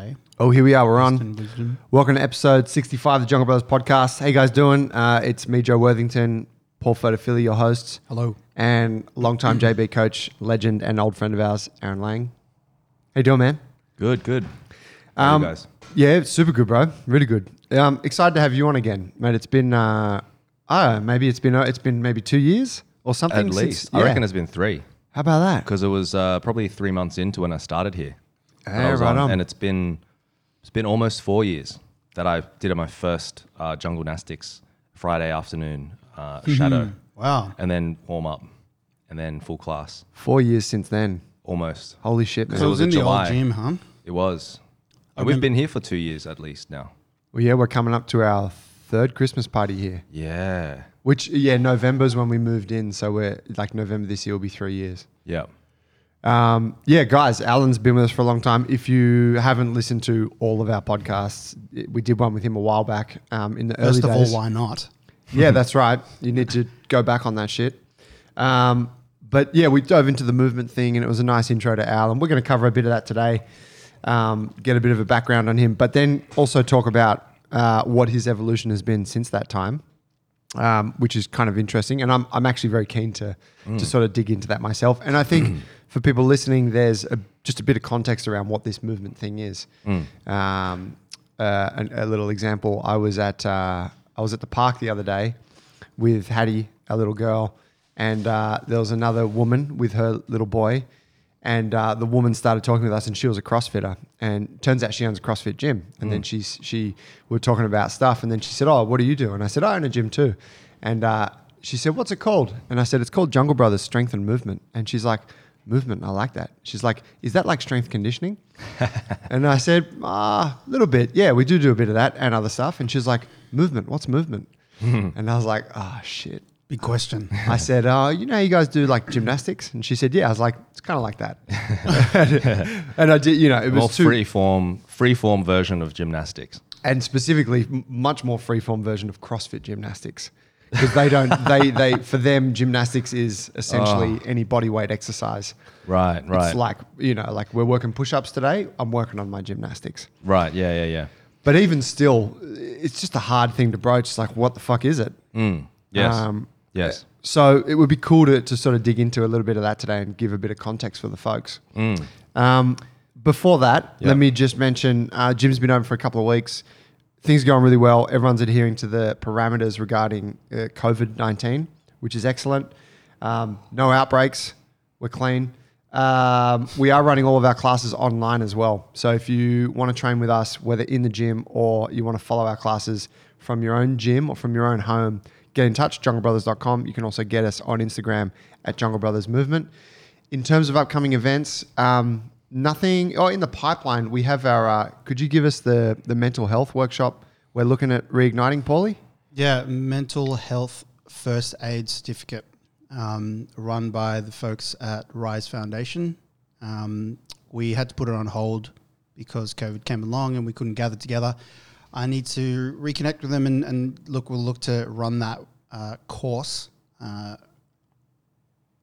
Friday. Oh, here we are. We're on. wisdom. Welcome to episode 65 of the Jungle Brothers podcast. How you guys doing? Uh, it's me, Joe Worthington, Paul Fotofili, your hosts, Hello. and longtime JB coach, legend, and old friend of ours, Aaron Lang. How you doing, man? Good, good. How Um, you guys? Yeah, it's super good, bro. Really good. Um, excited to have you on again, mate. It's been, uh, I don't know, maybe it's been, uh, it's been maybe two years or something. At since- least. I yeah. reckon it's been three How about that? because it was uh, probably three months into when I started here. Was right on. And it's been it's been almost four years that I did my first uh, jungle gymnastics Friday afternoon uh, shadow, Wow. and then warm up, and then full class. Four years since then. Almost. Holy shit, man. So it was in in the old gym, huh? It was. And we've been here for two years at least now. Well, yeah, we're coming up to our third Christmas party here. Yeah. Which yeah, November's when we moved in, so we're like November this year will be three years. Yeah. Um, yeah, guys, Alan's been with us for a long time. If you haven't listened to all of our podcasts, we did one with him a while back um, in the early First of days. all, why not? yeah, that's right. You need to go back on that shit. Um, but yeah, we dove into the movement thing, and it was a nice intro to Al, and we're going to cover a bit of that today. Um, get a bit of a background on him, but then also talk about uh, what his evolution has been since that time, um, which is kind of interesting. And I'm I'm actually very keen to to sort of dig into that myself. And I think for people listening, there's a, just a bit of context around what this movement thing is. Um, uh, an, a little example: I was at uh, I was at the park the other day with Hattie, a little girl, and uh, there was another woman with her little boy. And uh, the woman started talking with us, and she was a CrossFitter. And turns out she owns a CrossFit gym. And then she's she we were talking about stuff, and then she said, "Oh, what do you do?" And I said, "I own a gym too." And uh, she said, "What's it called?" And I said, "It's called Jungle Brothers Strength and Movement." And she's like, "Movement, I like that." She's like, "Is that like strength conditioning?" and I said, "Ah, a little bit. Yeah, we do do a bit of that and other stuff." And she's like, "Movement? What's movement?" and I was like, "Ah, shit." Big question. I said, "Oh, you know, how you guys do like gymnastics," and she said, "Yeah." I was like, "It's kind of like that," and I did. You know, it More was too, free form, free form version of gymnastics. and specifically m- much more free form version of CrossFit gymnastics because they don't. they they for them gymnastics is essentially any body weight exercise. Right, right. It's like you know, like we're working push-ups today. I'm working on my gymnastics. right, yeah, yeah, yeah. But even still, it's just a hard thing to broach. It's like, what the fuck is it? Mm, yes. Um, yes. So it would be cool to, to sort of dig into a little bit of that today and give a bit of context for the folks. Mm. Um, before that, Yep. let me just mention uh, Gym's been open for a couple of weeks. Things are going really well. Everyone's adhering to the parameters regarding uh, COVID 19, which is excellent. Um, no outbreaks. We're clean. Um, we are running all of our classes online as well. So if you want to train with us, whether in the gym or you want to follow our classes from your own gym or from your own home, get in touch, junglebrothers.com. You can also get us on Instagram at Jungle Brothers Movement. In terms of upcoming events, um, nothing. Oh, in the pipeline, we have our. Uh, could you give us the the mental health workshop? We're looking at reigniting, Paulie. Yeah, mental health first aid certificate um, run by the folks at Rise Foundation. Um, we had to put it on hold because COVID came along and we couldn't gather together. I need to reconnect with them and, and look, we'll look to run that uh, course uh,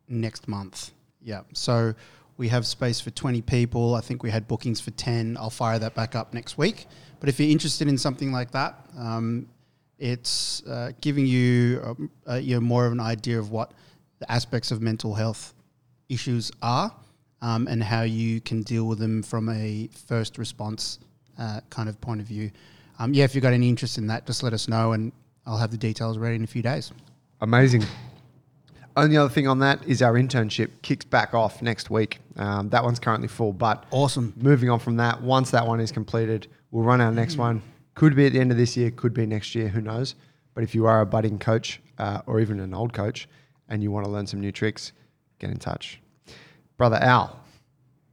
next month. Yeah. So we have space for 20 people. I think we had bookings for 10. I'll fire that back up next week. But if you're interested in something like that, um, it's uh, giving you, um, uh, you know, more of an idea of what the aspects of mental health issues are um, and how you can deal with them from a first response uh, kind of point of view. Um, yeah, if you've got any interest in that, just let us know and I'll have the details ready in a few days. Amazing. Only other thing on that is our internship kicks back off next week. Um, that one's currently full, but Awesome. moving on from that, once that one is completed, we'll run our next one. Could be at the end of this year, could be next year, who knows? But if you are a budding coach uh, or even an old coach and you want to learn some new tricks, get in touch. Brother Al,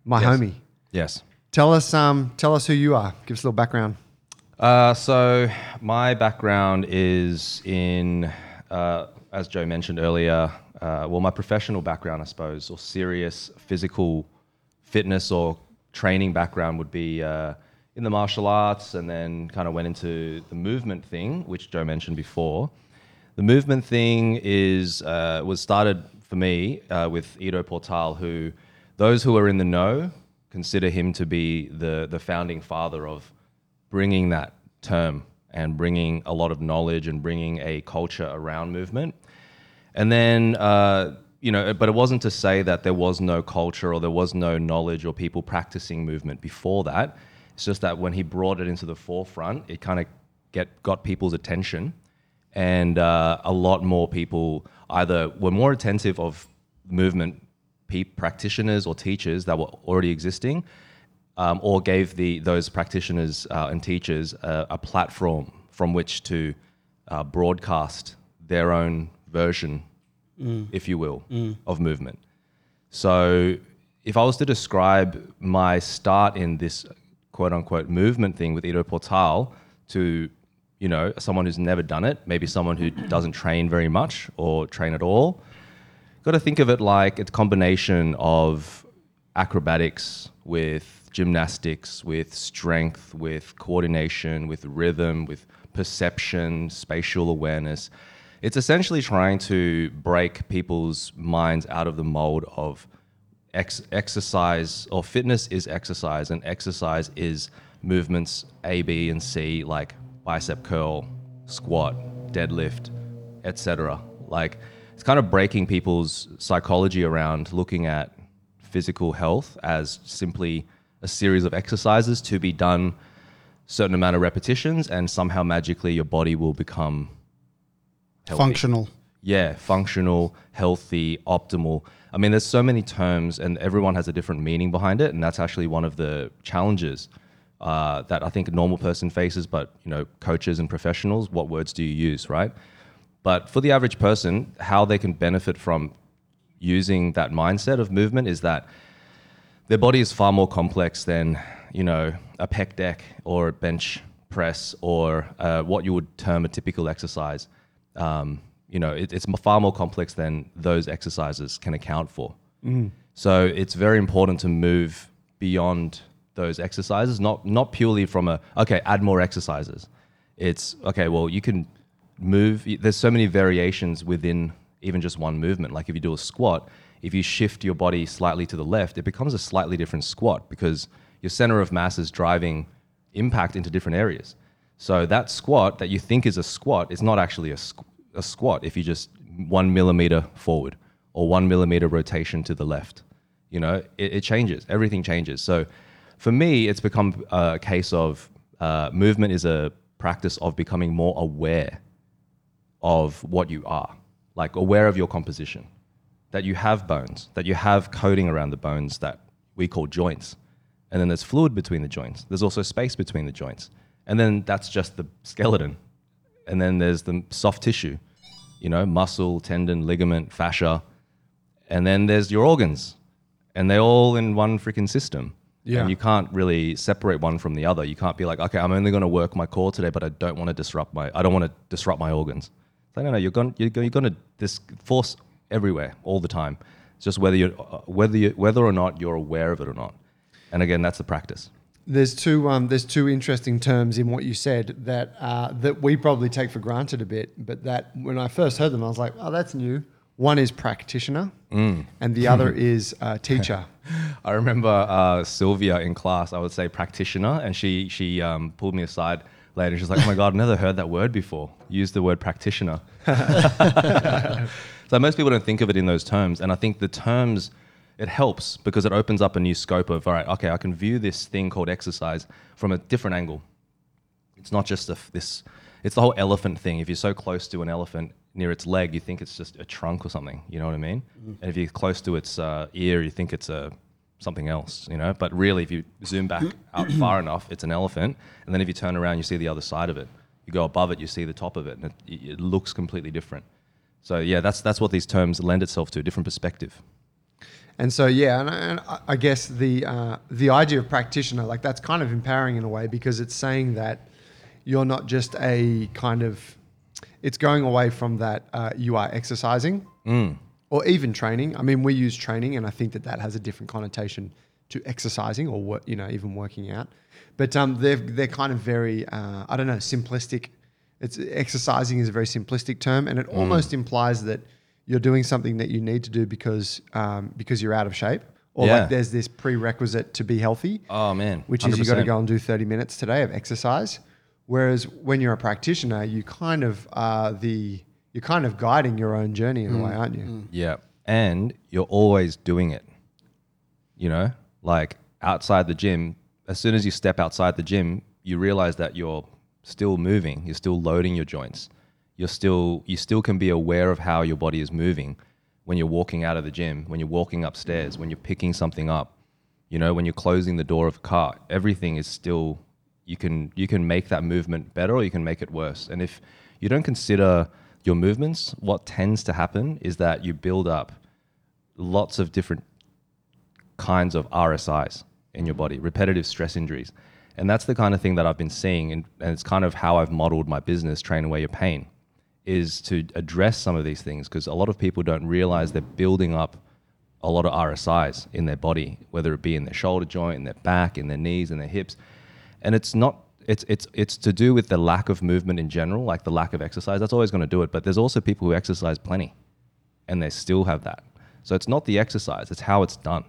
my Yes. homie, Yes. tell us um, tell us who you are. Give us a little background. Uh, so my background is in, uh, as Joe mentioned earlier, uh, well, my professional background, I suppose, or serious physical fitness or training background would be uh, in the martial arts, and then kind of went into the movement thing, which Joe mentioned before. The movement thing is uh, was started for me uh, with Ido Portal, who those who are in the know consider him to be the the founding father of bringing that term and bringing a lot of knowledge and bringing a culture around movement. And then, uh, you know, but it wasn't to say that there was no culture or there was no knowledge or people practicing movement before that. It's just that when he brought it into the forefront, it kind of get got people's attention, and uh, a lot more people either were more attentive of movement pe- practitioners or teachers that were already existing, um, or gave the those practitioners uh, and teachers a, a platform from which to uh, broadcast their own version, mm. if you will, mm. of movement. So, if I was to describe my start in this quote unquote movement thing with Ido Portal to, you know, someone who's never done it, maybe someone who doesn't train very much or train at all, got to think of it like it's a combination of acrobatics with gymnastics, with strength, with coordination, with rhythm, with perception, spatial awareness. It's essentially trying to break people's minds out of the mold of ex- exercise or fitness is exercise and exercise is movements A, B, and C like bicep curl, squat, deadlift, etc. Like it's kind of breaking people's psychology around looking at physical health as simply a series of exercises to be done certain amount of repetitions and somehow magically your body will become healthy. Functional. Yeah, functional, healthy, optimal. I mean, there's so many terms, and everyone has a different meaning behind it, and that's actually one of the challenges uh, that I think a normal person faces. But you know, coaches and professionals, what words do you use, right? But for the average person, how they can benefit from using that mindset of movement is that their body is far more complex than you know a pec deck or a bench press or uh, what you would term a typical exercise. Um, you know, it, it's far more complex than those exercises can account for. So it's very important to move beyond those exercises, not not purely from a okay, add more exercises. It's okay. Well, you can move. There's so many variations within even just one movement. Like if you do a squat, if you shift your body slightly to the left, it becomes a slightly different squat because your center of mass is driving impact into different areas. So that squat that you think is a squat is not actually a, squ- a squat if you just one millimeter forward or one millimeter rotation to the left. You know, it, it changes. Everything changes. So for me, it's become a case of uh, movement is a practice of becoming more aware of what you are, like aware of your composition, that you have bones, that you have coating around the bones that we call joints. And then there's fluid between the joints. There's also space between the joints. And then that's just the skeleton. And then there's the soft tissue, you know, muscle, tendon, ligament, fascia. And then there's your organs. And they're all in one freaking system. Yeah. And you can't really separate one from the other. You can't be like, okay, I'm only going to work my core today, but I don't want to disrupt my, I don't want to disrupt my organs. It's like, no, no, you're going, you're, going- you're going to this force everywhere all the time. It's just whether you, are uh, whether you, whether or not you're aware of it or not. And again, that's the practice. There's two um, there's two interesting terms in what you said that uh, that we probably take for granted a bit, but that when I first heard them, I was like, oh, that's new. One is practitioner, and the other is uh, teacher. I remember uh, Sylvia in class. I would say practitioner, and she she um, pulled me aside later. and She's like, "Oh my god, I've never heard that word before. Use the word practitioner." so most people don't think of it in those terms, and I think the terms it helps because it opens up a new scope of all right. Okay, I can view this thing called exercise from a different angle. It's not just a, this. It's the whole elephant thing. If you're so close to an elephant near its leg, you think it's just a trunk or something. You know what I mean? And if you're close to its uh, ear, you think it's a something else. You know. But really, if you zoom back out far enough, it's an elephant. And then if you turn around, you see the other side of it. You go above it, you see the top of it, and it, it looks completely different. So yeah, that's that's what these terms lend itself to, a different perspective. And so, yeah, and, and I- I guess the uh, the idea of practitioner, like that's kind of empowering in a way because it's saying that you're not just a kind of, it's going away from that uh, you are exercising or even training. I mean, we use training, and I think that that has a different connotation to exercising or what you know even working out. But um, they're they're kind of very uh, I don't know simplistic. It's exercising is a very simplistic term, and it almost implies that you're doing something that you need to do because um, because you're out of shape or Yeah. like there's this prerequisite to be healthy, Oh man, which is you got to go and do 30 minutes today of exercise. Whereas when you're a practitioner, you kind of are the you're kind of guiding your own journey in a way, aren't you? Yeah. And you're always doing it. You know, like outside the gym, as soon as you step outside the gym, you realize that you're still moving, you're still loading your joints. You're still you still can be aware of how your body is moving when you're walking out of the gym, when you're walking upstairs, when you're picking something up. You know, when you're closing the door of a car, everything is still you can you can make that movement better or you can make it worse. And if you don't consider your movements, what tends to happen is that you build up lots of different kinds of RSIs in your body, repetitive stress injuries. And that's the kind of thing that I've been seeing, and, and it's kind of how I've modeled my business, Train Away Your Pain, is to address some of these things because a lot of people don't realize they're building up a lot of RSIs in their body, whether it be in their shoulder joint, in their back, in their knees, in their hips. And it's not it's it's it's to do with the lack of movement in general, like the lack of exercise. That's always going to do it. But there's also people who exercise plenty and they still have that. So it's not the exercise, it's how it's done.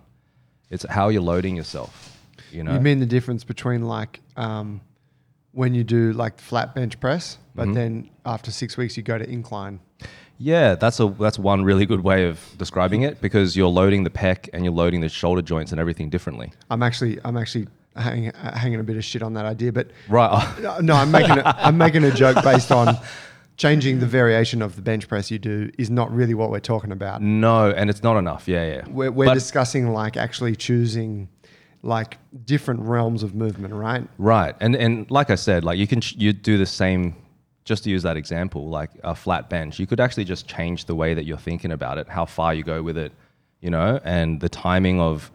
It's how you're loading yourself. You know? You mean the difference between like um, when you do like flat bench press, but mm-hmm. then after six weeks you go to incline. Yeah, that's a that's one really good way of describing it because you're loading the pec and you're loading the shoulder joints and everything differently. I'm actually I'm actually hang, hanging a bit of shit on that idea, but Right. no, no, I'm making a, I'm making a joke based on changing the variation of the bench press you do is not really what we're talking about. no, and it's not enough. Yeah, yeah. We're, we're discussing like actually choosing like different realms of movement, right? Right, and and like I said, like you can you do the same. Just to use that example, like a flat bench, you could actually just change the way that you're thinking about it, how far you go with it, you know, and the timing of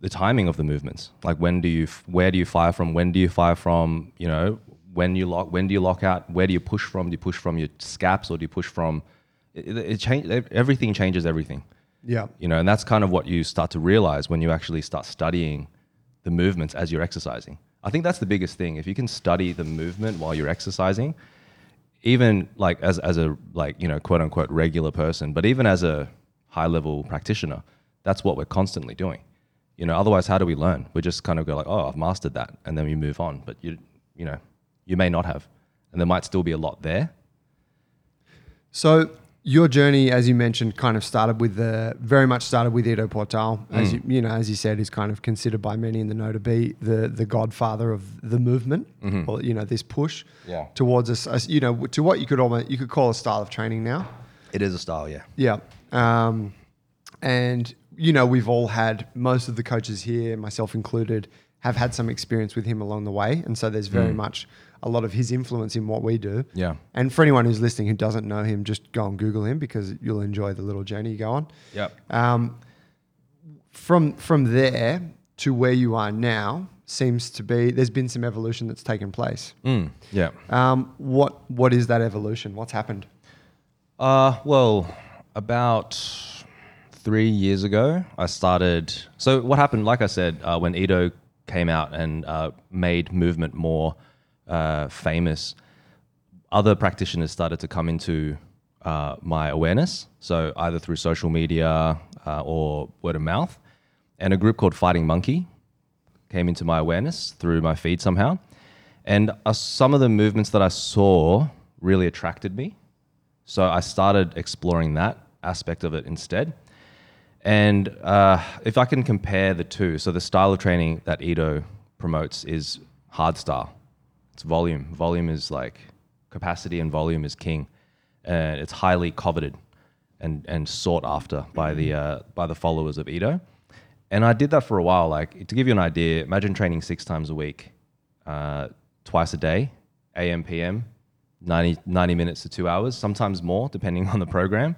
the timing of the movements. Like when do you, where do you fire from? When do you fire from? You know, when you lock, when do you lock out? Where do you push from? Do you push from your scaps or do you push from? It, it, it change, everything changes everything Yeah. you know and that's kind of what you start to realize when you actually start studying the movements as you're exercising. I think that's the biggest thing. If you can study the movement while you're exercising even like as, as a like you know quote unquote regular person but even as a high level practitioner that's what we're constantly doing. You know otherwise how do we learn? We just kind of go like oh i've mastered that and then we move on. But you you know you may not have and there might still be a lot there. So your journey, as you mentioned, kind of started with the very much started with Ido Portal, as mm. you, you know, as you said, is kind of considered by many in the know to be the the godfather of the movement, mm-hmm. or you know, this push Yeah. towards us, us, you know, to what you could almost you could call a style of training now. it is a style yeah Yeah. Um, and, you know, we've all had, most of the coaches here, myself included, have had some experience with him along the way. And so there's very mm. much a lot of his influence in what we do. Yeah. And for anyone who's listening who doesn't know him, just go and Google him because you'll enjoy the little journey you go on. yep Um, from from there to where you are now seems to be there's been some evolution that's taken place. mm, yeah Um, what what is that evolution? What's happened? Uh, well, about three years ago, I started. So what happened? Like I said, uh, when Ido came out and uh, made movement more uh, famous, other practitioners started to come into uh, my awareness. So either through social media uh, or word of mouth, and a group called Fighting Monkey came into my awareness through my feed somehow. And uh, some of the movements that I saw really attracted me. So I started exploring that aspect of it instead. And uh, if I can compare the two, so the style of training that Ido promotes is hard style. It's volume. Volume is like capacity, and volume is king. And it's highly coveted and, and sought after by the uh, by the followers of Ido. And I did that for a while. Like to give you an idea, imagine training six times a week, uh, twice a day, AM, PM, 90, 90 minutes to two hours, sometimes more, depending on the program.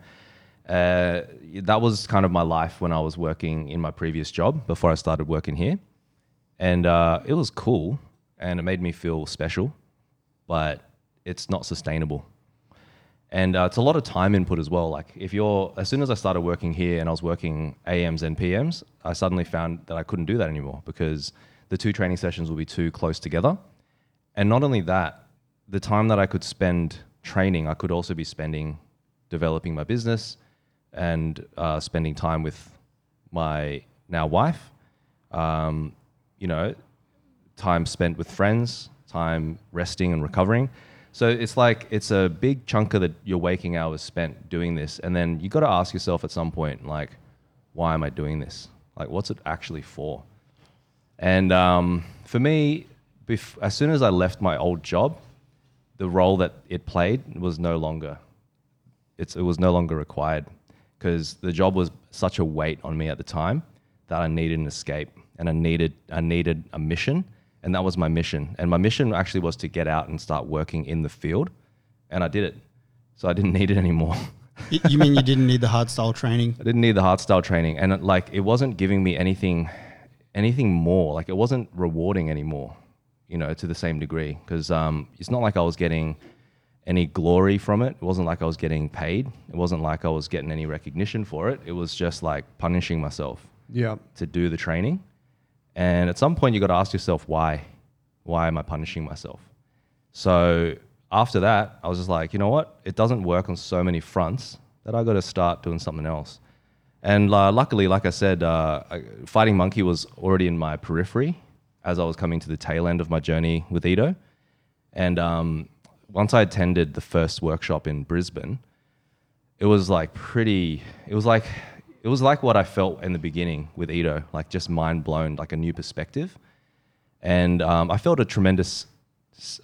Uh, that was kind of my life when I was working in my previous job before I started working here. And uh, it was cool and it made me feel special, but it's not sustainable. And uh, it's a lot of time input as well. Like if you're, as soon as I started working here and I was working AMs and PMs, I suddenly found that I couldn't do that anymore because the two training sessions will be too close together. And not only that, the time that I could spend training, I could also be spending developing my business and uh, spending time with my now wife. Um, you know, time spent with friends, time resting and recovering. So it's like it's a big chunk of the, your waking hours spent doing this, and then you got to ask yourself at some point, like, why am I doing this? Like, what's it actually for? And um, for me, bef- as soon as I left my old job, the role that it played was no longer it was no longer required because the job was such a weight on me at the time that I needed an escape and I needed I needed a mission and that was my mission and my mission actually was to get out and start working in the field and I did it so I didn't need it anymore. You mean you didn't need the hard style training? I didn't need the hard style training, and it, like it wasn't giving me anything, anything more. Like it wasn't rewarding anymore, you know, to the same degree. Because um, it's not like I was getting any glory from it. It wasn't like I was getting paid. It wasn't like I was getting any recognition for it. It was just like punishing myself Yeah. to do the training. And at some point, you got to ask yourself why. Why am I punishing myself? So after that, I was just like, you know what? It doesn't work on so many fronts that I got to start doing something else. And uh, luckily, like I said, uh, Fighting Monkey was already in my periphery as I was coming to the tail end of my journey with Ido. And um, once I attended the first workshop in Brisbane, it was like pretty. It was like it was like what I felt in the beginning with Ido, like just mind blown, like a new perspective. And um, I felt a tremendous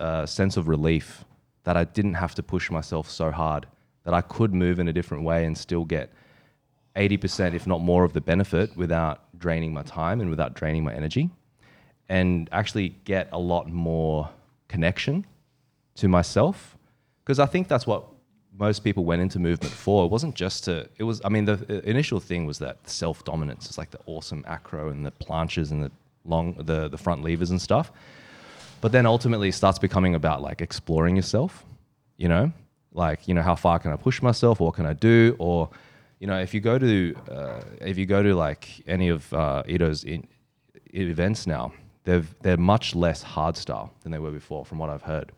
uh, sense of relief that I didn't have to push myself so hard, that I could move in a different way and still get 80%, if not more, of the benefit without draining my time and without draining my energy, and actually get a lot more connection to myself. Because I think that's what most people went into movement for. It wasn't just to, it was, I mean, the initial thing was that self dominance. It's like the awesome acro and the planches and the long, the, the front levers and stuff. But then ultimately it starts becoming about like exploring yourself, you know, like, you know, how far can I push myself? What can I do? Or, you know, if you go to, uh, if you go to like any of uh, Ido's in, events now, they've, they're much less hard style than they were before, from what I've heard.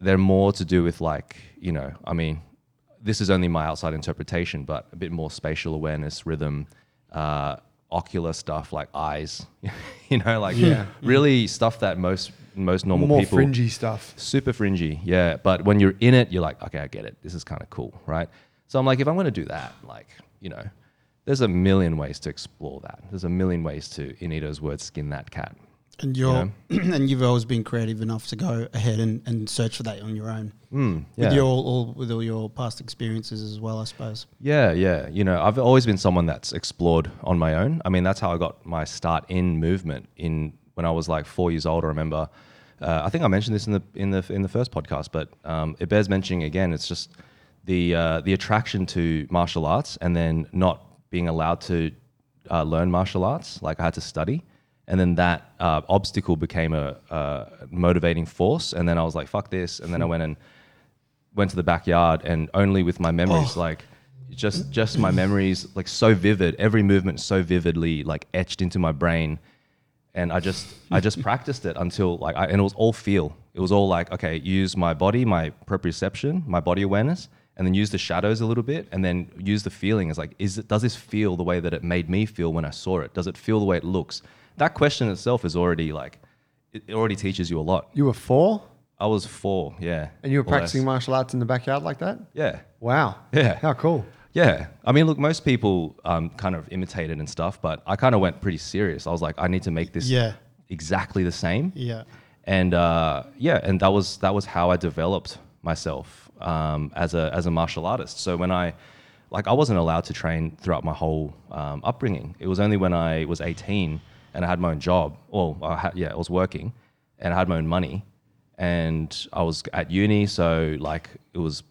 They're more to do with like, you know, I mean, this is only my outside interpretation, but a bit more spatial awareness, rhythm, uh, ocular stuff like eyes, you know, like Yeah. really stuff that most most normal people More people fringy stuff. super fringy, yeah. But when you're in it, you're like, okay, I get it. This is kind of cool, right? So I'm like, if I'm going to do that, like, you know, there's a million ways to explore that. There's a million ways to, in Ido's words, skin that cat. And you're and you've always been creative enough to go ahead and, and search for that on your own. Mm, yeah. With your all with all your past experiences as well, I suppose. Yeah, yeah. You know, I've always been someone that's explored on my own. I mean, that's how I got my start in movement. In when I was like four years old, I remember. Uh, I think I mentioned this in the in the in the first podcast, but um, it bears mentioning again. It's just the uh, the attraction to martial arts, and then not being allowed to uh, learn martial arts. Like I had to study, and then that uh, obstacle became a, a motivating force. And then I was like, "Fuck this!" And then I went and went to the backyard and only with my memories like just just my memories like so vivid. Every movement so vividly like etched into my brain. And i just i just practiced it until like I, and it was all feel. It was all like okay use my body my proprioception my body awareness and then use the shadows a little bit and then use the feeling as like is it does this feel the way that it made me feel when i saw it? Does it feel the way it looks that question itself is already like it already teaches you a lot You were four, i was four yeah and you were or less. practicing martial arts in the backyard like that. yeah Wow. Yeah. How cool. Yeah, I mean, look, most people um, kind of imitated and stuff, but I kind of went pretty serious. I was like, I need to make this Yeah. exactly the same. Yeah. And uh, yeah, and that was that was how I developed myself um, as a as a martial artist. So when I like I wasn't allowed to train throughout my whole um, upbringing. It was only when I was 18 and I had my own job. Well, I had, yeah, I was working and I had my own money, and I was at uni. So like it was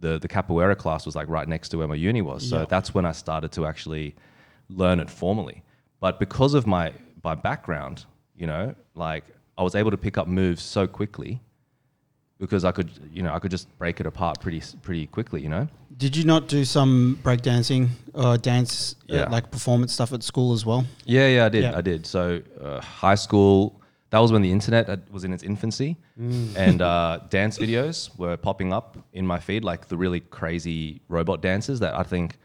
the the capoeira class was like right next to where my uni was. So Yeah. that's when I started to actually learn it formally. But because of my my background, you know, like I was able to pick up moves so quickly because I could, you know, I could just break it apart pretty pretty quickly, you know. Did you not do some breakdancing or dance, uh, like performance stuff at school as well? Yeah, yeah, I did. Yeah. I did. So uh, high school, that was when the internet had- was in its infancy, and uh, dance videos were popping up in my feed, like the really crazy robot dances that I think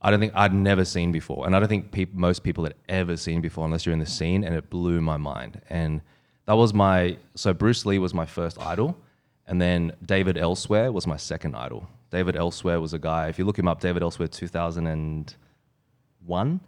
I don't think I'd never seen before, and I don't think peop most people had ever seen before unless you're in the scene, and it blew my mind. And that was my so Bruce Lee was my first idol, and then David Elsewhere was my second idol. David Elsewhere was a guy. If you look him up, David Elsewhere, 2001.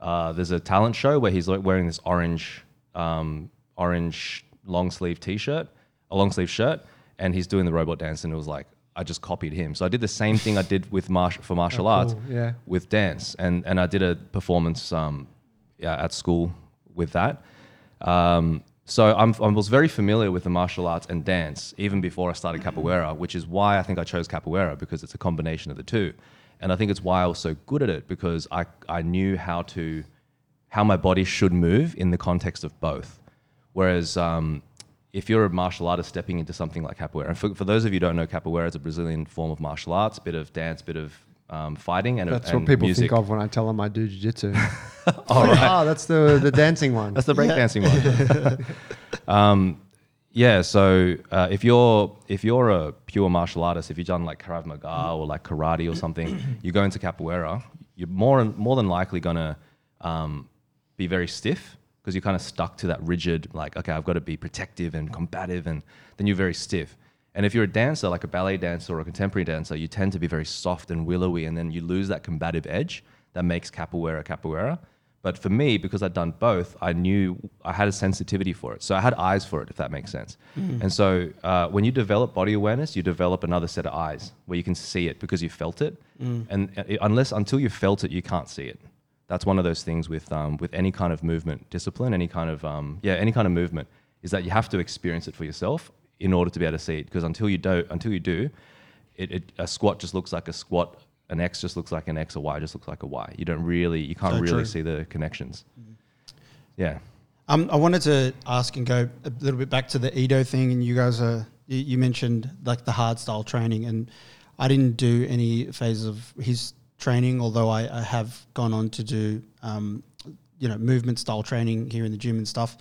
Uh, there's a talent show where he's like wearing this orange, um, orange long sleeve T-shirt, a long sleeve shirt, and he's doing the robot dance, and it was like I just copied him. So I did the same thing I did with martial for martial Oh, arts cool. Yeah. with dance, and and I did a performance um, yeah, at school with that. Um, so I'm, I was very familiar with the martial arts and dance even before I started capoeira, which is why I think I chose capoeira because it's a combination of the two, and I think it's why I was so good at it because I I knew how to how my body should move in the context of both. Whereas um, if you're a martial artist stepping into something like capoeira, and for, for those of you who don't know, capoeira is a Brazilian form of martial arts, bit of dance, bit of um, fighting, and That's and what people music. think of when I tell them I do jiu-jitsu. All right. Oh, that's the the dancing one. That's the breakdancing one. um, yeah. So uh, if you're if you're a pure martial artist, if you've done like Krav Maga or like karate or something, you go into capoeira. You're more more than likely gonna um, be very stiff because you're kind of stuck to that rigid like okay I've got to be protective and combative and then you're very stiff. And if you're a dancer like a ballet dancer or a contemporary dancer, you tend to be very soft and willowy, and then you lose that combative edge that makes capoeira capoeira. But for me, because I'd done both, I knew I had a sensitivity for it. So I had eyes for it, if that makes sense. And so uh, when you develop body awareness, you develop another set of eyes where you can see it because you felt it. And uh, unless until you felt it, you can't see it. That's one of those things with um, with any kind of movement discipline, any kind of um, yeah, any kind of movement is that you have to experience it for yourself in order to be able to see it. Because until you do, until you do, it, it, a squat just looks like a squat. An X just looks like an X. A Y just looks like a Y. You don't really, you can't So really true. see the connections. Yeah. Um, I wanted to ask and go a little bit back to the Ido thing, and you guys are you, mentioned like the hard style training, and I didn't do any phases of his training, although I, I have gone on to do um, you know movement style training here in the gym and stuff.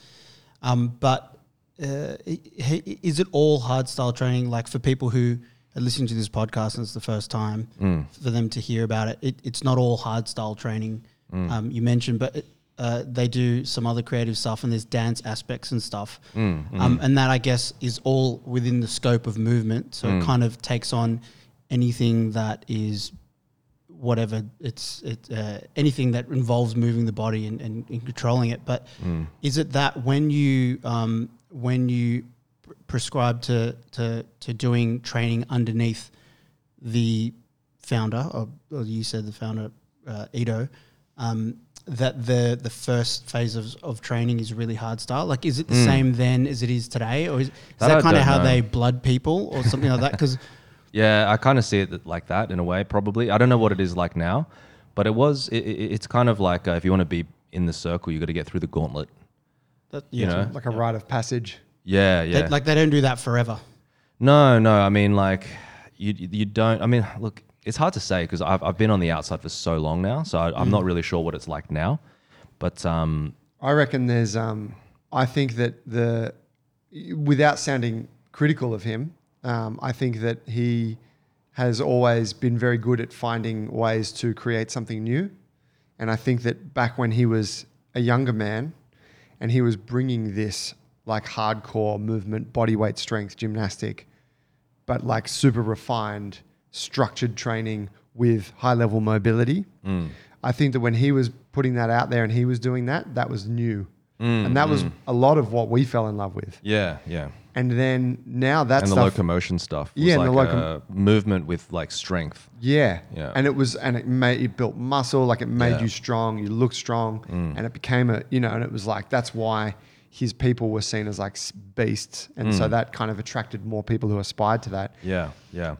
Um, but uh, is it all hard style training? Like for people who are listening to this podcast and it's the first time Mm. for them to hear about it, it it's not all hard style training. Mm. Um, you mentioned, but uh, they do some other creative stuff and there's dance aspects and stuff. Mm, Um, and that I guess is all within the scope of movement. So Mm. it kind of takes on anything that is whatever it's it uh, anything that involves moving the body and, and, and controlling it. But Mm. is it that when you um, when you pr- prescribe to, to to doing training underneath the founder, or, or you said the founder, uh, Ido, um, that the the first phase of, of training is really hard style? Like, is it the Mm. same then as it is today, or is, is That that, kind of how know. they blood people or something like that? Because Yeah, I kind of see it like that in a way. Probably, I don't know what it is like now, but it was. It, it, it's kind of like uh, if you want to be in the circle, you got to get through the gauntlet. That, You know? like a rite of passage. Yeah, They- yeah. like they don't do that forever. no, no. I mean, like you, you don't. I mean, look, it's hard to say because I've, I've been on the outside for so long now, so I, I'm not really sure what it's like now. But um, I reckon there's. Um, I think that the, without sounding critical of him, um, I think that he has always been very good at finding ways to create something new, and I think that back when he was a younger man, and he was bringing this like hardcore movement, body weight strength, gymnastic, but like super refined, structured training with high level mobility. Mm. I think that when he was putting that out there and he was doing that, that was new. Mm, and that was mm. a lot of what we fell in love with. yeah, yeah. And then now that and the locomotion stuff. Was Yeah, like the a movement with like strength. yeah, Yeah. and it was, and it made it built muscle, like it made Yeah. Mm. you strong, you looked strong, and it became a, you know, and it was like that's why his people were seen as like beasts, and Mm. so that kind of attracted more people who aspired to that. Yeah, yeah.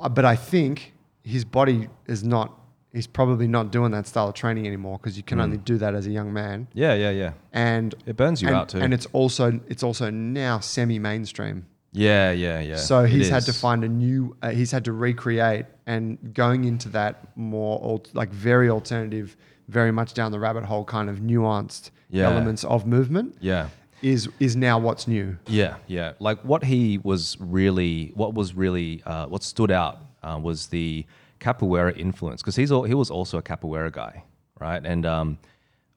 Uh, But I think his body is not. He's probably not doing that style of training anymore because you can only do that as a young man, Yeah, yeah, yeah. and It burns you and, out too. And it's also it's also now semi-mainstream. yeah, yeah, yeah. So he's had to find a new. Uh, he's had to recreate and going into that more al- like very alternative, very much down the rabbit hole kind of nuanced Yeah. elements of movement Yeah. is is now what's new. Yeah, yeah. Like what he was really, what was really, uh, what stood out uh, was the capoeira influence because he's all, he was also a capoeira guy, right? And um,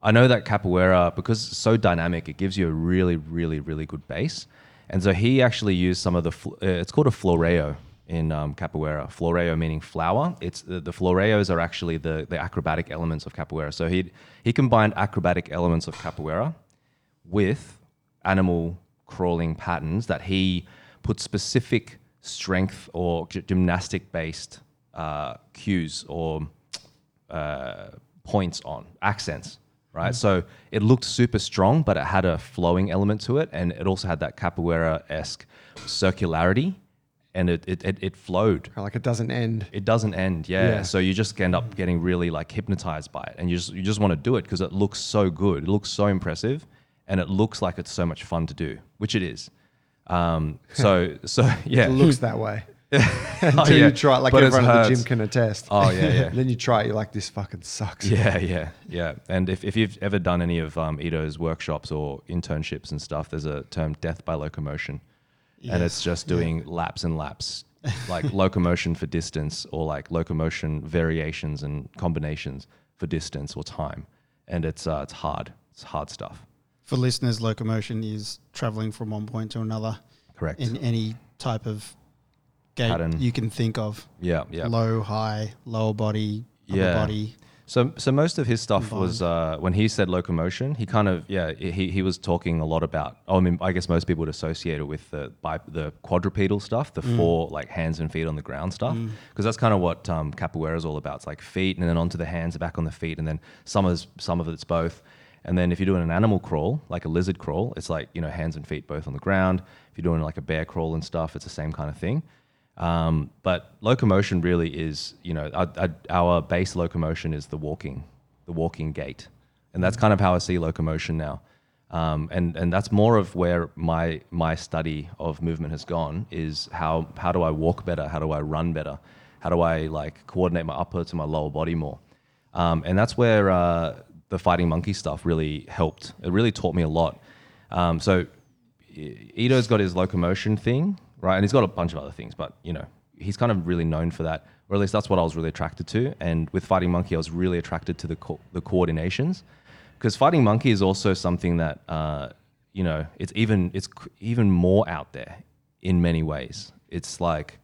I know that capoeira because it's so dynamic, it gives you a really, really, really good base. And so he actually used some of the. Uh, it's called a floreo in um, capoeira. Floreo meaning flower. It's the, the floreos are actually the the acrobatic elements of capoeira. So he he combined acrobatic elements of capoeira with animal crawling patterns that he put specific strength or gy- gymnastic based uh, cues or uh, points on accents right so it looked super strong but it had a flowing element to it and it also had that capoeira-esque circularity and it, it, it, it flowed Like it doesn't end. it doesn't end yeah. Yeah. so you just end up getting really like hypnotized by it and you just you just want to do it because it looks so good it looks so impressive and it looks like it's so much fun to do which it is um, so so yeah It looks that way. Until Oh, yeah. you try it, like But it everyone at the hurts. gym can attest. Oh, yeah, yeah. then you try it, you're like, this fucking sucks. Yeah, yeah, yeah. And if, if you've ever done any of um, Ido's workshops or internships and stuff, there's a term death by locomotion. And it's just doing laps and laps, like locomotion for distance or like locomotion variations and combinations for distance or time. And it's, uh, it's hard. It's hard stuff. For listeners, locomotion is traveling from one point to another Correct. in any type of gait Pattern. you can think of. yeah, yeah. Low, high, lower body, upper Yeah. body. So, so most of his stuff was uh, when he said locomotion. He kind of yeah he, he was talking a lot about. Oh, I mean, I guess most people would associate it with the bi- the quadrupedal stuff, the four like hands and feet on the ground stuff, because that's kind of what um, capoeira is all about. It's like feet and then onto the hands, back on the feet, and then some of some of it's both. And then if you're doing an animal crawl, like a lizard crawl, it's like you know hands and feet both on the ground. If you're doing like a bear crawl and stuff, it's the same kind of thing. Um, but locomotion really is, you know, our, our, our base locomotion is the walking, the walking gait, and that's kind of how I see locomotion now. Um, and and that's more of where my my study of movement has gone is how how do I walk better? How do I run better? How do I like coordinate my upper to my lower body more? Um, and that's where uh, the fighting monkey stuff really helped. It really taught me a lot. Um, so Ido's got his locomotion thing, right? And he's got a bunch of other things, but you know, he's kind of really known for that, or at least that's what I was really attracted to. And with Fighting Monkey, I was really attracted to the co- the coordinations, because Fighting Monkey is also something that uh, you know, it's even it's even more out there in many ways. It's like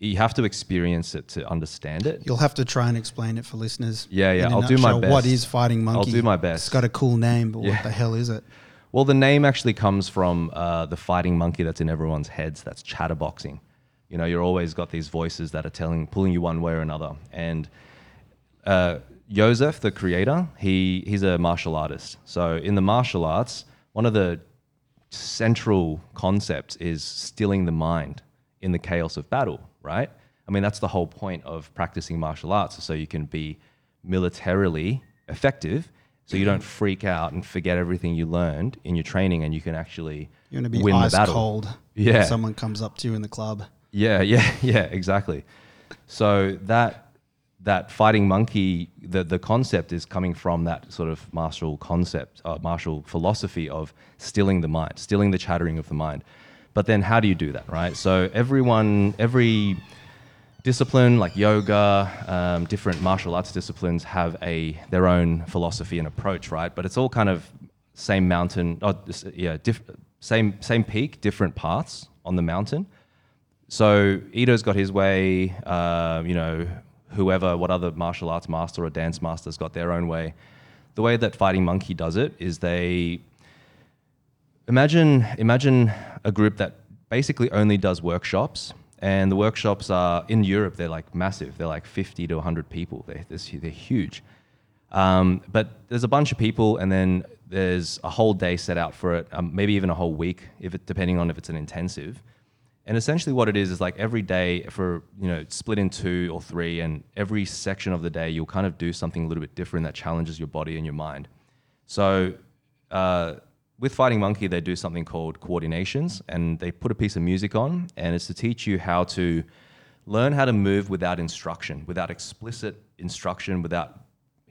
you have to experience it to understand it. You'll have to try and explain it for listeners. Yeah, yeah, I'll do my best. What is fighting monkey? I'll do my best. It's got a cool name, but Yeah. what the hell is it? Well, the name actually comes from uh, the fighting monkey that's in everyone's heads. That's chatterboxing. You know, you're always got these voices that are telling, pulling you one way or another. And uh, Jozef, the creator, he he's a martial artist. So in the martial arts, one of the central concepts is stilling the mind in the chaos of battle. Right? I mean, that's the whole point of practicing martial arts, so you can be militarily effective. So you don't freak out and forget everything you learned in your training, and you can actually You're to be win ice the battle. cold. Yeah. When someone comes up to you in the club. Yeah, yeah, yeah, exactly. So that that fighting monkey, the the concept is coming from that sort of martial concept, uh, martial philosophy of stilling the mind, stilling the chattering of the mind. But then, how do you do that, right? So everyone, every discipline like yoga, um, different martial arts disciplines have a their own philosophy and approach, right? But it's all kind of same mountain, oh, this- yeah, diff, same same peak, different paths on the mountain. So Ido's got his way. Uh, you know, whoever, what other martial arts master or dance master's got their own way. The way that Fighting Monkey does it is they imagine imagine a group that basically only does workshops, and the workshops are in Europe. They're like massive. They're like fifty to hundred people. They're they're they're huge. Um, but there's a bunch of people, and then there's a whole day set out for it, um, maybe even a whole week, if it, depending on if it's an intensive. And essentially, what it is is like every day for you know split in two or three, and every section of the day you'll kind of do something a little bit different that challenges your body and your mind. So uh, with Fighting Monkey, they do something called coordinations, and they put a piece of music on, and it's to teach you how to learn how to move without instruction, without explicit instruction, without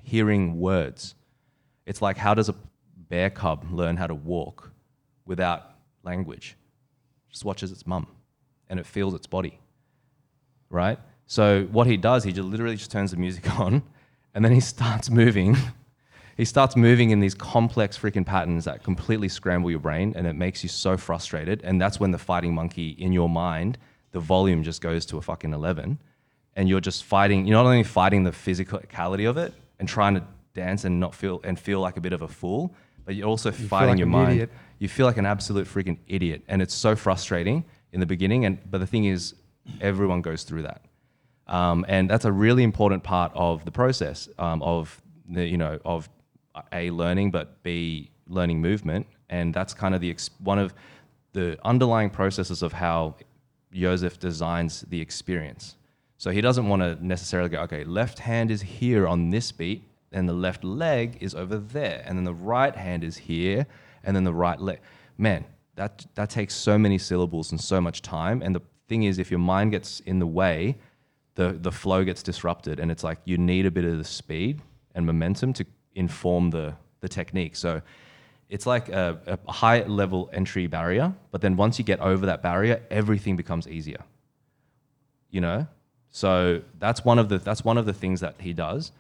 hearing words. It's like how does a bear cub learn how to walk without language? Just watches its mum, and it feels its body, right? So what he does, he just literally just turns the music on, and then he starts moving. He starts moving in these complex freaking patterns that completely scramble your brain, and it makes you so frustrated. And that's when the fighting monkey in your mind, the volume just goes to a fucking eleven, and you're just fighting. You're not only fighting the physicality of it and trying to dance and not feel and feel like a bit of a fool, but you're also fighting like your mind. idiot. You feel like an absolute freaking idiot, and it's so frustrating in the beginning. And but the thing is, everyone goes through that, um, and that's a really important part of the process um, of the you know of a learning, but b learning movement, and that's kind of the ex- one of the underlying processes of how Jozef designs the experience. So he doesn't want to necessarily go, okay, left hand is here on this beat, and the left leg is over there, and then the right hand is here, and then the right leg. Man, that that takes so many syllables and so much time. And the thing is, if your mind gets in the way, the the flow gets disrupted, and it's like you need a bit of the speed and momentum to inform the the technique. So it's like a, a high level entry barrier, but then once you get over that barrier, everything becomes easier you know? So that's one of the that's one of the things that he does.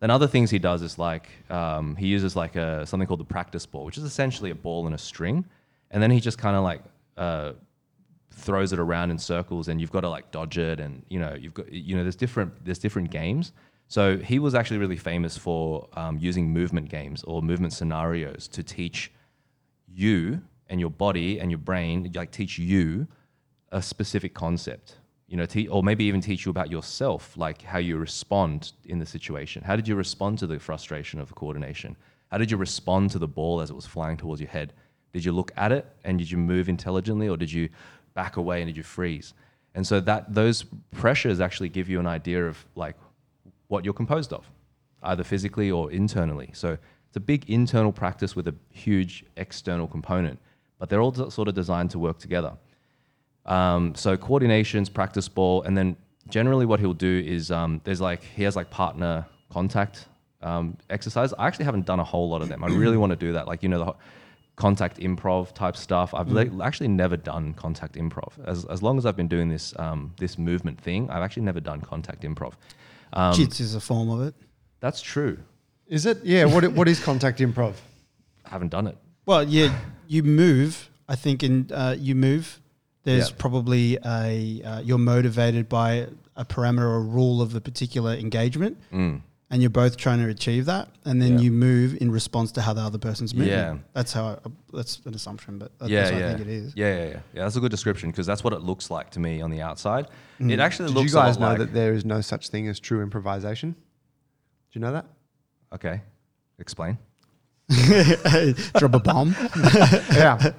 Then other things he does is like um, he uses like a something called the practice ball which is essentially a ball and a string. And then he just kind of like uh, throws it around in circles and you've got to like dodge it and you know you've got you know there's different there's different games so he was actually really famous for um, using movement games or movement scenarios to teach you and your body and your brain like teach you a specific concept you know te- or maybe even teach you about yourself like how you respond in the situation. How did you respond to the frustration of coordination? How did you respond to the ball as it was flying towards your head? Did you look at it and did you move intelligently or did you back away and did you freeze? And so that those pressures actually give you an idea of like what you're composed of either physically or internally so it's a big internal practice with a huge external component but they're all sort of designed to work together um, so coordinations, practice ball, and then generally what he'll do is um, there's like he has like partner contact um, exercise. I actually haven't done a whole lot of them. I really want to do that. Like you know the contact improv type stuff. I've like, actually never done contact improv. As as long as I've been doing this um, this movement thing, I've actually never done contact improv. Um, Jits is a form of it. that's true. Is it? Yeah. What, what is contact improv? I haven't done it. Well, yeah, you move. I think in uh, you move. There's Yeah. probably a uh, you're motivated by a parameter or rule of the particular engagement, Mm. And you're both trying to achieve that, and then Yeah. you move in response to how the other person's moving. Yeah. that's how. I, that's an assumption, but that- yeah, that's yeah. I think it is. Yeah, yeah, yeah. Yeah, that's a good description because that's what it looks like to me on the outside. Mm. It actually Did you looks guys know like, that there is no such thing as true improvisation? Do you know that? Okay, explain. Drop a bomb. yeah.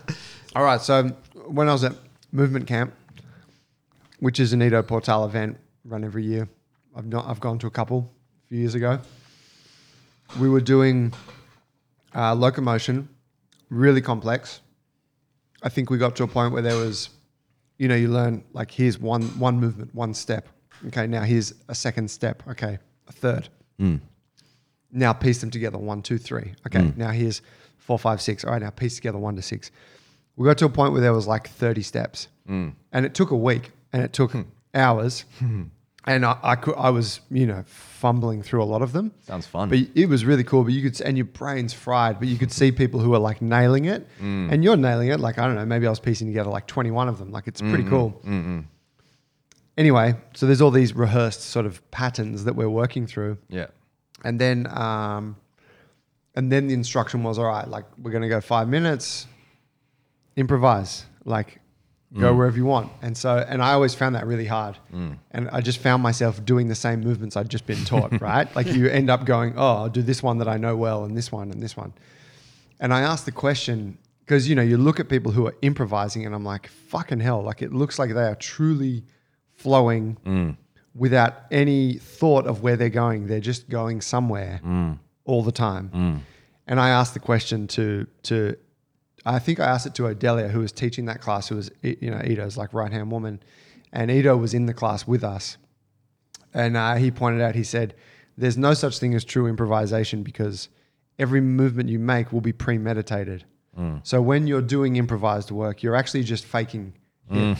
All right. So when I was at Movement Camp, which is an Ido Portal event run every year, I've not I've gone to a couple a few years ago. We were doing uh, locomotion, really complex. I think we got to a point where there was, you know, you learn like here's one one movement, one step. Okay, now here's a second step. Okay, a third. Hmm. Now piece them together. One, two, three. Okay. Hmm. Now here's four, five, six. All right. Now piece together one to six. We got to a point where there was like 30 steps, hmm. and it took a week, and it took hours, and I, I could I was you know fumbling through a lot of them. Sounds fun. But it was really cool. But you could, and your brain's fried. But you could see people who are like nailing it, mm. and you're nailing it. Like I don't know, maybe I was piecing together like 21 of them. Like it's pretty mm-hmm. cool. Mm-hmm. Anyway, so there's all these rehearsed sort of patterns that we're working through, Yeah. and then um, and then the instruction was all right. Like we're gonna go five minutes, improvise, like go mm. wherever you want. And so, and I always found that really hard. Mm. And I just found myself doing the same movements I'd just been taught, right? Like you end up going, oh, I'll do this one that I know well, and this one, and this one. And I asked the question because you know you look at people who are improvising, and I'm like, fucking hell! Like it looks like they are truly flowing mm. without any thought of where they're going. They're just going somewhere all the time. And I asked the question to to I think I asked it to Odelia, who was teaching that class, who was you know Ido's like right hand woman, and Ido was in the class with us, and uh, he pointed out he said, "There's no such thing as true improvisation because every movement you make will be premeditated. So when you're doing improvised work, you're actually just faking it.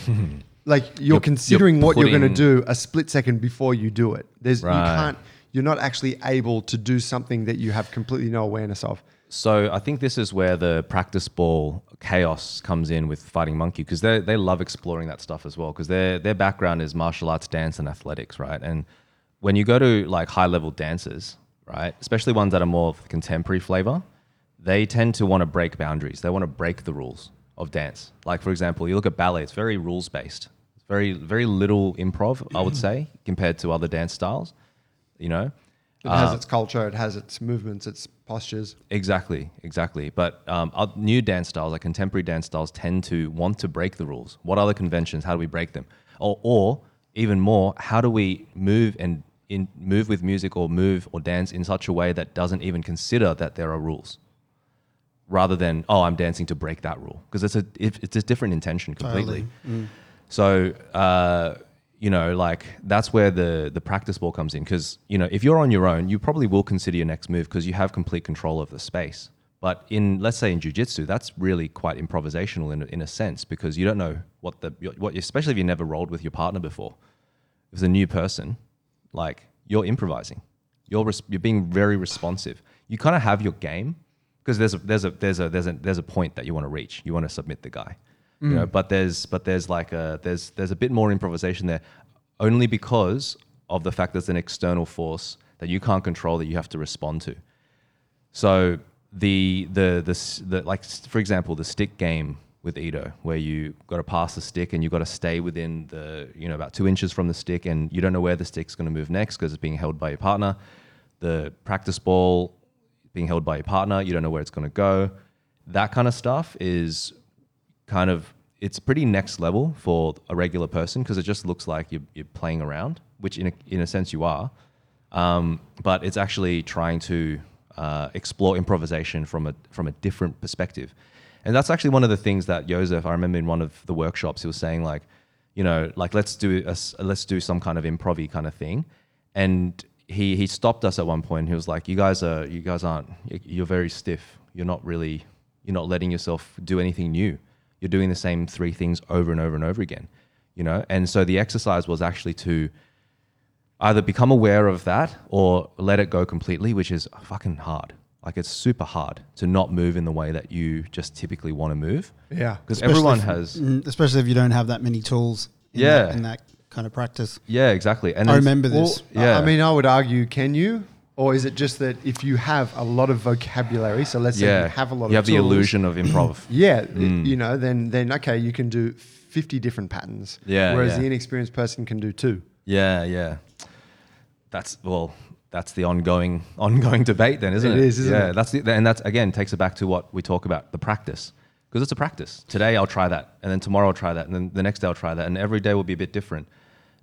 like you're, You're- considering you're what you're going to do a split second before you do it. There's you can't. You're not actually able to do something that you have completely no awareness of. So I think this is where the practice ball chaos comes in with Fighting Monkey because they they love exploring that stuff as well because their their background is martial arts, dance, and athletics, right? And when you go to like high level dancers, right, especially ones that are more of contemporary flavor, they tend to want to break boundaries. They want to break the rules of dance. Like for example, you look at ballet; it's very rules based. It's very very little improv, I would say, compared to other dance styles. You know, It has its culture. It has its movements. Its postures. Exactly, exactly. But um, new dance styles, like contemporary dance styles, tend to want to break the rules. What are the conventions? How do we break them? Or, or even more, how do we move and in, move with music or move or dance in such a way that doesn't even consider that there are rules, rather than oh, I'm dancing to break that rule because it's a it, it's a different intention completely. So, uh, you know, like that's where the the practice ball comes in because you know if you're on your own, you probably will consider your next move because you have complete control of the space. But in let's say in jujitsu, that's really quite improvisational in in a sense because you don't know what the what especially if you never rolled with your partner before. If it's a new person, like you're improvising, you're res- you're being very responsive. You kind of have your game because there's a there's a there's a there's a there's a point that you want to reach. You want to submit the guy, Mm. you know. But there's but there's like a there's there's a bit more improvisation there, only because of the fact there's an external force that you can't control that you have to respond to. So the the the, the like for example the stick game with Ido, where you got to pass the stick and you got to stay within the you know about two inches from the stick, and you don't know where the stick's going to move next because it's being held by your partner. The practice ball being held by your partner, you don't know where it's going to go. That kind of stuff is kind of it's pretty next level for a regular person because it just looks like you're, you're playing around, which in a, in a sense you are. Um, but it's actually trying to uh, explore improvisation from a from a different perspective, and that's actually one of the things that Jozef. I remember in one of the workshops he was saying like, you know, like let's do a, let's do some kind of improv kind of thing, and he he stopped us at one point. He was like, you guys are you guys aren't you're very stiff. You're not really you're not letting yourself do anything new. You're doing the same three things over and over and over again, you know. And so the exercise was actually to either become aware of that or let it go completely, which is fucking hard. Like it's super hard to not move in the way that you just typically want to move. Yeah. Because everyone if- has. Mm, especially if you don't have that many tools. In Yeah. that, in that kind of practice. Yeah, exactly. And I it's- remember Well, this. Yeah. I mean, I would argue, can you? Or is it just that if you have a lot of vocabulary, so let's say you have a lot of vocabulary you of have the illusion of improv. Yeah, Mm. you know, then then okay, you can do fifty different patterns. Yeah, Whereas yeah. the inexperienced person can do two. Yeah, yeah. That's well, that's the ongoing ongoing debate, then, isn't It it? is, isn't yeah, it? that's the, and that's again takes it back to what we talk about the practice because it's a practice. Today I'll try that, and then tomorrow I'll try that, and then the next day I'll try that, and every day will be a bit different.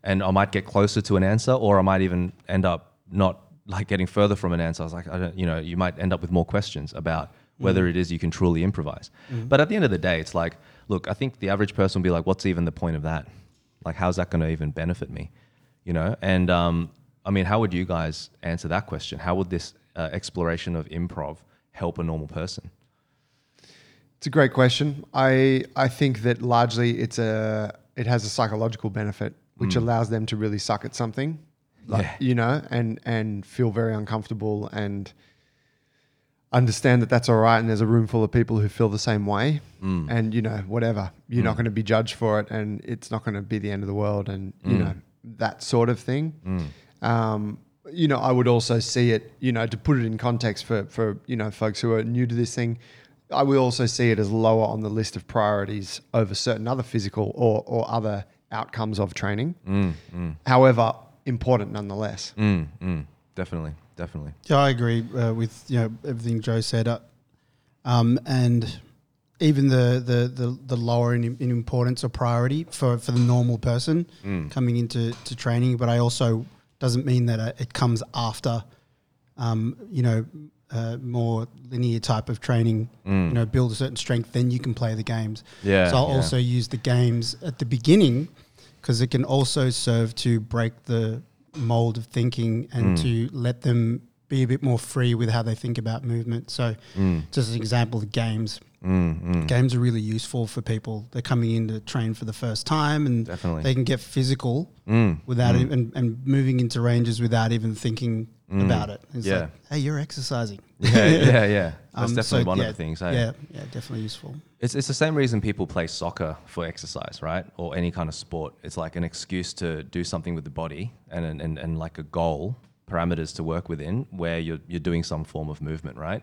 And I might get closer to an answer, or I might even end up not like getting further from an answer. I was like, I don't, you know, you might end up with more questions about whether it is you can truly improvise. But at the end of the day, it's like, look, I think the average person will be like, what's even the point of that? Like, how's that going to even benefit me? You know? And um, I mean, how would you guys answer that question? How would this uh, exploration of improv help a normal person? It's a great question. I I think that largely it's a it has a psychological benefit, which allows them to really suck at something, like Yeah. you know, and and feel very uncomfortable and understand that that's all right, and there's a room full of people who feel the same way, mm. and you know, whatever, you're not mm. going to be judged for it, and it's not going to be the end of the world, and you mm. know that sort of thing. Um, you know, I would also see it, you know, to put it in context for, for, you know, folks who are new to this thing, I will also see it as lower on the list of priorities over certain other physical or, or other outcomes of training. However, important nonetheless. Mm, mm, definitely, definitely. Yeah, I agree uh, with you know everything Joe said, uh, um, and even the the the, the lower in, in importance or priority for, for the normal person coming into to training. But I also doesn't mean that uh, it comes after, um, you know, uh, more linear type of training. You know, build a certain strength, then you can play the games. Yeah, So I'll yeah. also use the games at the beginning because it can also serve to break the mold of thinking and to let them be a bit more free with how they think about movement. So, just as an example, the games. Mm, Games are really useful for people. They're coming in to train for the first time, and Definitely. they can get physical Mm, without e- and, and moving into ranges without even thinking about it. It's Mm. Yeah. like, hey, you're exercising. yeah, yeah, yeah. That's Um, definitely so, one yeah, of the things. eh? Yeah, yeah, definitely useful. It's, it's the same reason people play soccer for exercise, right? Or any kind of sport. It's like an excuse to do something with the body and, and, and, like a goal, parameters to work within where you're, you're doing some form of movement, right?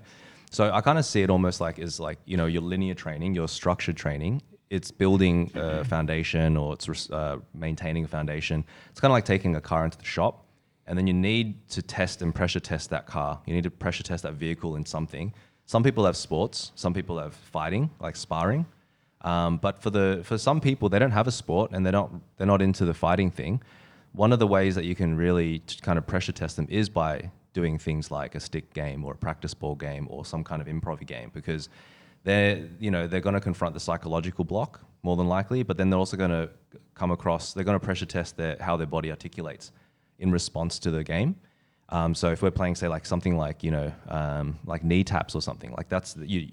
So I kind of see it almost like is like, you know, your linear training, your structured training, it's building a foundation or it's uh, maintaining a foundation. It's kind of like taking a car into the shop and then you need to test and pressure test that car. You need to pressure test that vehicle in something. Some people have sports, some people have fighting, like sparring. Um, but for the for some people, they don't have a sport and they're not they're not into the fighting thing. One of the ways that you can really kind of pressure test them is by doing things like a stick game or a practice ball game or some kind of improv game because they're you know they're going to confront the psychological block more than likely, but then they're also going to come across they're going to pressure test their how their body articulates in response to the game. Um, so if we're playing, say, like something like you know, um, like knee taps or something, like that's you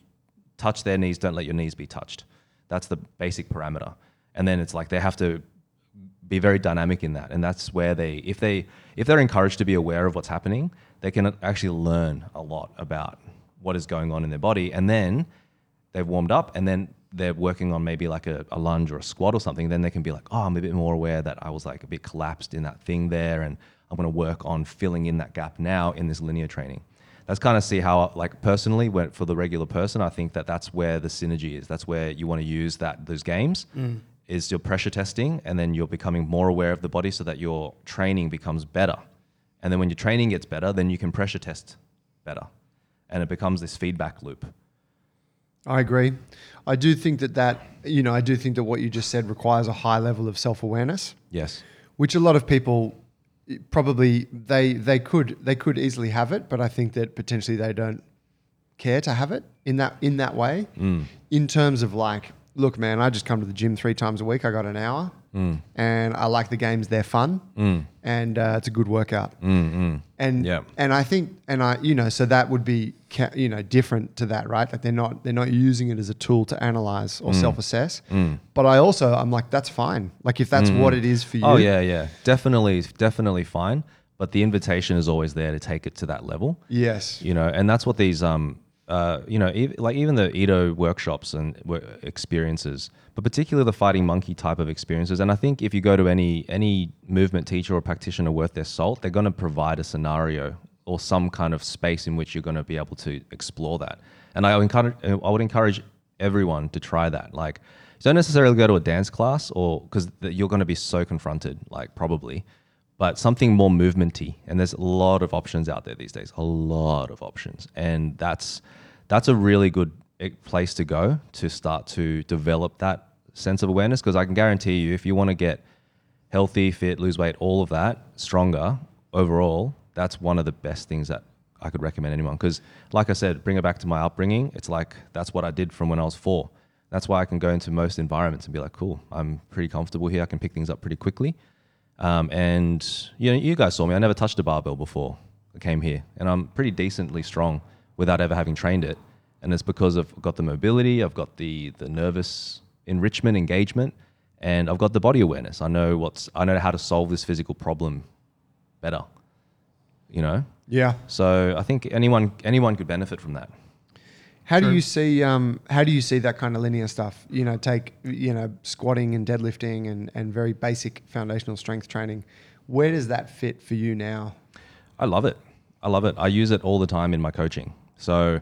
touch their knees, don't let your knees be touched. That's the basic parameter. And then it's like they have to be very dynamic in that, and that's where they, if they, if they're encouraged to be aware of what's happening, they can actually learn a lot about what is going on in their body, and then they've warmed up, and then they're working on maybe like a, a lunge or a squat or something, then they can be like, oh, I'm a bit more aware that I was like a bit collapsed in that thing there, and I'm going to work on filling in that gap now in this linear training. That's kind of see how, like personally, when, for the regular person, I think that that's where the synergy is. That's where you want to use that those games mm. is your pressure testing, and then you're becoming more aware of the body so that your training becomes better. And then when your training gets better, then you can pressure test better, and it becomes this feedback loop. I agree. I do think that that you know I do think that what you just said requires a high level of self awareness, Yes. which a lot of people probably they they could they could easily have it, but I think that potentially they don't care to have it in that in that way. Mm. In terms of like, look, man, I just come to the gym three times a week. I got an hour, mm. and I like the games. They're fun, mm. and uh, it's a good workout. And Yeah. and I think and I you know so that would be ca- you know different to that right like they're not they're not using it as a tool to analyze Mm. or self assess. But I also I'm like that's fine. Like if that's what it is for you. Oh yeah, yeah, definitely, definitely fine. But the invitation is always there to take it to that level. Yes. you know and that's what these um uh you know ev- like even the Ido workshops and wo- experiences but particularly the fighting monkey type of experiences and i think if you go to any any movement teacher or practitioner worth their salt they're going to provide a scenario or some kind of space in which you're going to be able to explore that and i would encourage i would encourage everyone to try that like don't necessarily go to a dance class or because you're going to be so confronted like probably but something more movementy. And there's a lot of options out there these days, a lot of options, and that's that's a really good eh, place to go to start to develop that sense of awareness. Because I can guarantee you, if you want to get healthy, fit, lose weight, all of that, stronger overall, that's one of the best things that I could recommend anyone. Because, like I said, bring it back to my upbringing. It's like that's what I did from when I was four. That's why I can go into most environments and be like, cool, I'm pretty comfortable here. I can pick things up pretty quickly. Um, and you know, you guys saw me. I never touched a barbell before I came here, and I'm pretty decently strong without ever having trained it. And it's because I've got the mobility, I've got the the nervous enrichment, engagement, and I've got the body awareness. I know what's I know how to solve this physical problem better. You know, Yeah. so I think anyone anyone could benefit from that. How do you see um how do you see that kind of linear stuff? You know, take you know squatting and deadlifting and and very basic foundational strength training. Where does that fit for you now? I love it. I love it. I use it all the time in my coaching. So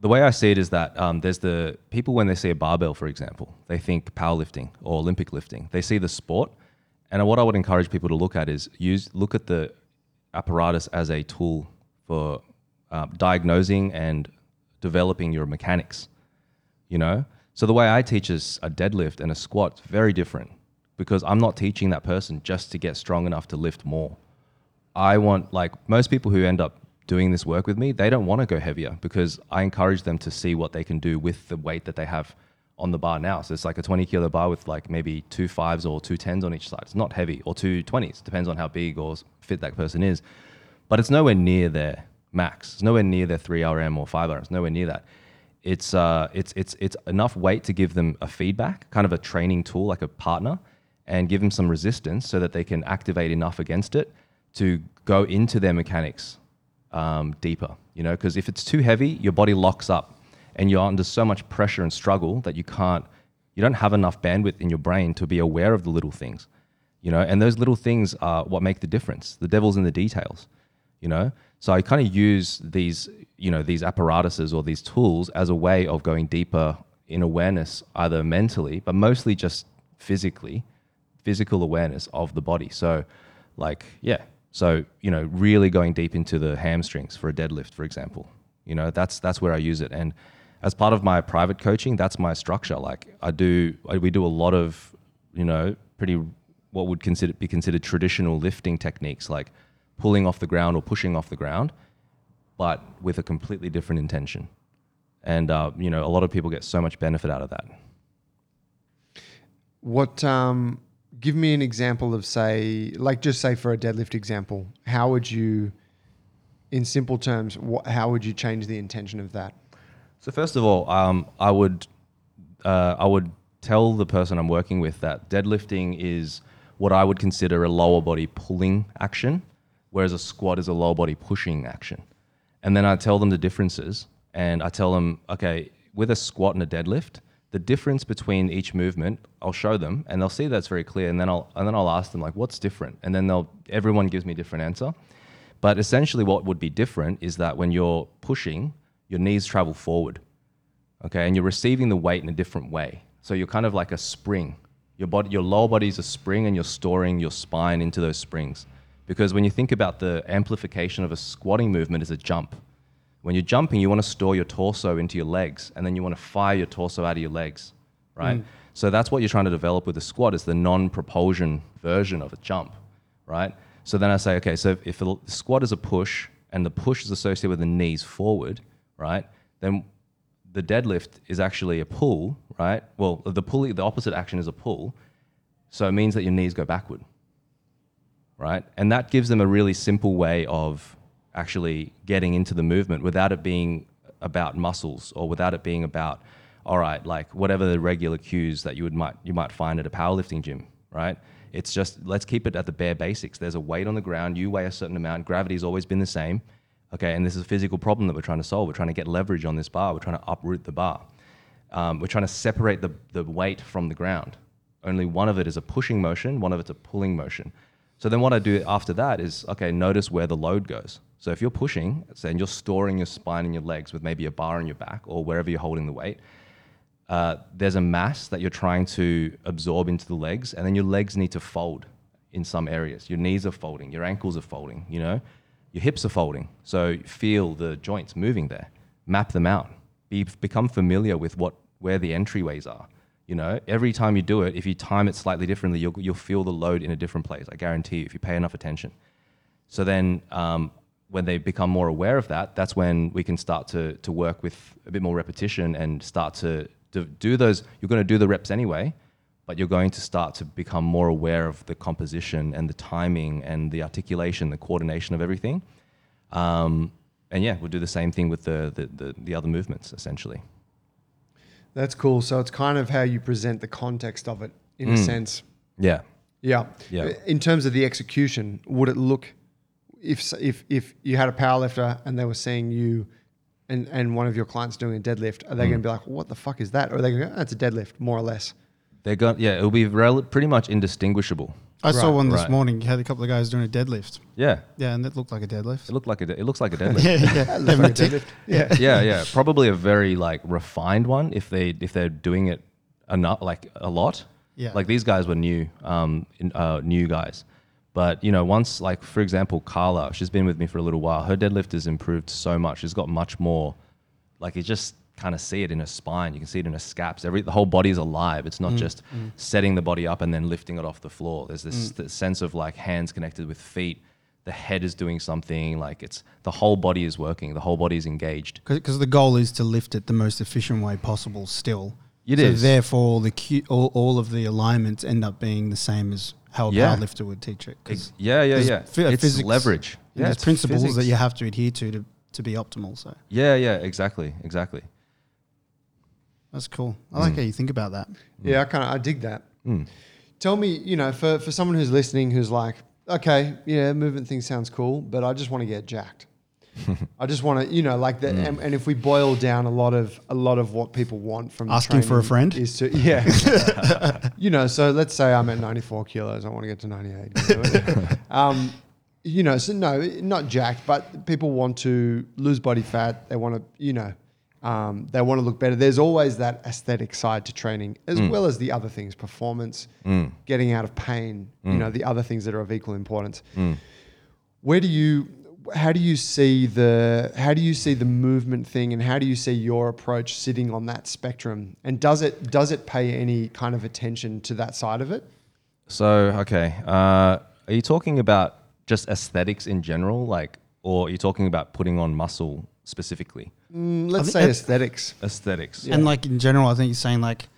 the way I see it is that um, there's the people when they see a barbell, for example, they think powerlifting or Olympic lifting. They see the sport, and what I would encourage people to look at is use look at the apparatus as a tool for uh, diagnosing and developing your mechanics. You know, so the way I teach is a deadlift and a squat very different because I'm not teaching that person just to get strong enough to lift more. I want like most people who end up doing this work with me, they don't want to go heavier because I encourage them to see what they can do with the weight that they have on the bar now. So it's like a 20 kilo bar with like maybe two fives or two tens on each side. It's not heavy or two 20s, depends on how big or fit that person is. But it's nowhere near their max. It's nowhere near their 3RM or 5RM. It's nowhere near that. it's uh, it's it's it's enough weight to give them a feedback, kind of a training tool, like a partner, and give them some resistance so that they can activate enough against it to go into their mechanics um, deeper. You know, because if it's too heavy, your body locks up, and you're under so much pressure and struggle that you can't, you don't have enough bandwidth in your brain to be aware of the little things. You know, and those little things are what make the difference. The devil's in the details. You know, so I kind of use these, you know, these apparatuses or these tools as a way of going deeper in awareness, either mentally, but mostly just physically, physical awareness of the body. So, like, yeah. So, you know, really going deep into the hamstrings for a deadlift, for example. You know, that's that's where I use it. And as part of my private coaching, that's my structure. Like, I do, I, we do a lot of, you know, pretty what would consider be considered traditional lifting techniques, like pulling off the ground or pushing off the ground, but with a completely different intention. And uh, you know, a lot of people get so much benefit out of that. What? Um, give me an example of say, like just say for a deadlift example, how would you, in simple terms, how would you change the intention of that? So first of all, um, I would uh, I would tell the person I'm working with that deadlifting is what I would consider a lower body pulling action, whereas a squat is a lower body pushing action. And then I tell them the differences, and I tell them, okay, with a squat and a deadlift, the difference between each movement, I'll show them, and they'll see that's very clear. And then I'll and then I'll ask them like, what's different? And then they'll everyone gives me a different answer. But essentially, what would be different is that when you're pushing, your knees travel forward, okay, and you're receiving the weight in a different way. So you're kind of like a spring. Your body, your lower body is a spring, and you're storing your spine into those springs. Because when you think about the amplification of a squatting movement as a jump, when you're jumping, you want to store your torso into your legs, and then you want to fire your torso out of your legs, right? Mm. So that's what you're trying to develop with a squat is the non-propulsion version of a jump, right? So then I say, okay, so if the squat is a push and the push is associated with the knees forward, right? Then the deadlift is actually a pull, right? Well, the pull, the opposite action is a pull, so it means that your knees go backward, right? And that gives them a really simple way of actually getting into the movement without it being about muscles or without it being about all right like whatever the regular cues that you would might you might find at a powerlifting gym right it's just let's keep it at the bare basics there's a weight on the ground you weigh a certain amount gravity's always been the same okay and this is a physical problem that we're trying to solve. We're trying to get leverage on this bar. We're trying to uproot the bar. Um, we're trying to separate the, the weight from the ground. Only one of it is a pushing motion one of it's a pulling motion. So then what I do after that is okay, notice where the load goes. So if you're pushing, say, and you're storing your spine and your legs with maybe a bar on your back or wherever you're holding the weight, uh, there's a mass that you're trying to absorb into the legs, and then your legs need to fold in some areas. Your knees are folding, your ankles are folding, you know, your hips are folding. So feel the joints moving there, map them out, Be, become familiar with what where the entryways are. You know, every time you do it, if you time it slightly differently, you'll, you'll feel the load in a different place. I guarantee you, if you pay enough attention. So then, um, when they become more aware of that, that's when we can start to, to work with a bit more repetition and start to, to do those. You're going to do the reps anyway, but you're going to start to become more aware of the composition and the timing and the articulation, the coordination of everything. Um, and yeah, we'll do the same thing with the, the, the, the other movements, essentially. That's cool. So it's kind of how you present the context of it in a mm. sense. Yeah. Yeah. Yeah. Uh, in terms of the execution, would it look if if if you had a powerlifter and they were seeing you and and one of your clients doing a deadlift, are they mm. going to be like, "What the fuck is that?" Or are they going to go, "That's a deadlift," more or less? They're going, yeah, it'll be rel- pretty much indistinguishable. I saw Right, one this right. morning. You had a couple of guys doing a deadlift. Yeah. Yeah, and it looked like a deadlift. It looked like a, de- it looks like a deadlift. yeah, yeah. Having a a tick. deadlift. Yeah. yeah, yeah, probably a very like refined one if they if they're doing it enough like a lot. Yeah. Like these guys were new, um, in, uh, new guys. But you know, once like for example, Carla, she's been with me for a little while. Her deadlift has improved so much. She's got much more. Like it just kind of see it in a spine. You can see it in a scaps. Every the whole body is alive. It's not mm, just mm. setting the body up and then lifting it off the floor. There's this, mm. this sense of like hands connected with feet. The head is doing something. Like it's the whole body is working. The whole body is engaged. Because the goal is to lift it the most efficient way possible still. It so is. therefore, all the cu- all, all of the alignments end up being the same as how a Yeah. powerlifter would teach it. 'Cause Yeah, yeah, yeah. phy- it's physics- leverage. Yeah, there's it's principles that you have to adhere to to, to be optimal. So Yeah, yeah, exactly, exactly. That's cool. I like how you think about that. Yeah, I kind of I dig that. Tell me, you know, for for someone who's listening, who's like, okay, yeah, movement thing sounds cool, but I just want to get jacked. I just want to, you know, like that. And, and if we boil down a lot of a lot of what people want from Asking for a training friend? is to yeah, you know. So let's say I'm at 94 kilos. I want to get to 98. You know? um, you know, so no, not jacked, but people want to lose body fat. They want to, you know, um, they want to look better. There's always that aesthetic side to training, as well as the other things, performance, getting out of pain. You know, the other things that are of equal importance. Where do you, how do you see the, how do you see the movement thing, and how do you see your approach sitting on that spectrum? And does it does it pay any kind of attention to that side of it? So, okay. Uh, are you talking about just aesthetics in general? Like, or are you talking about putting on muscle specifically? Mm, let's say that- aesthetics. Aesthetics. And like in general, I think you're saying like,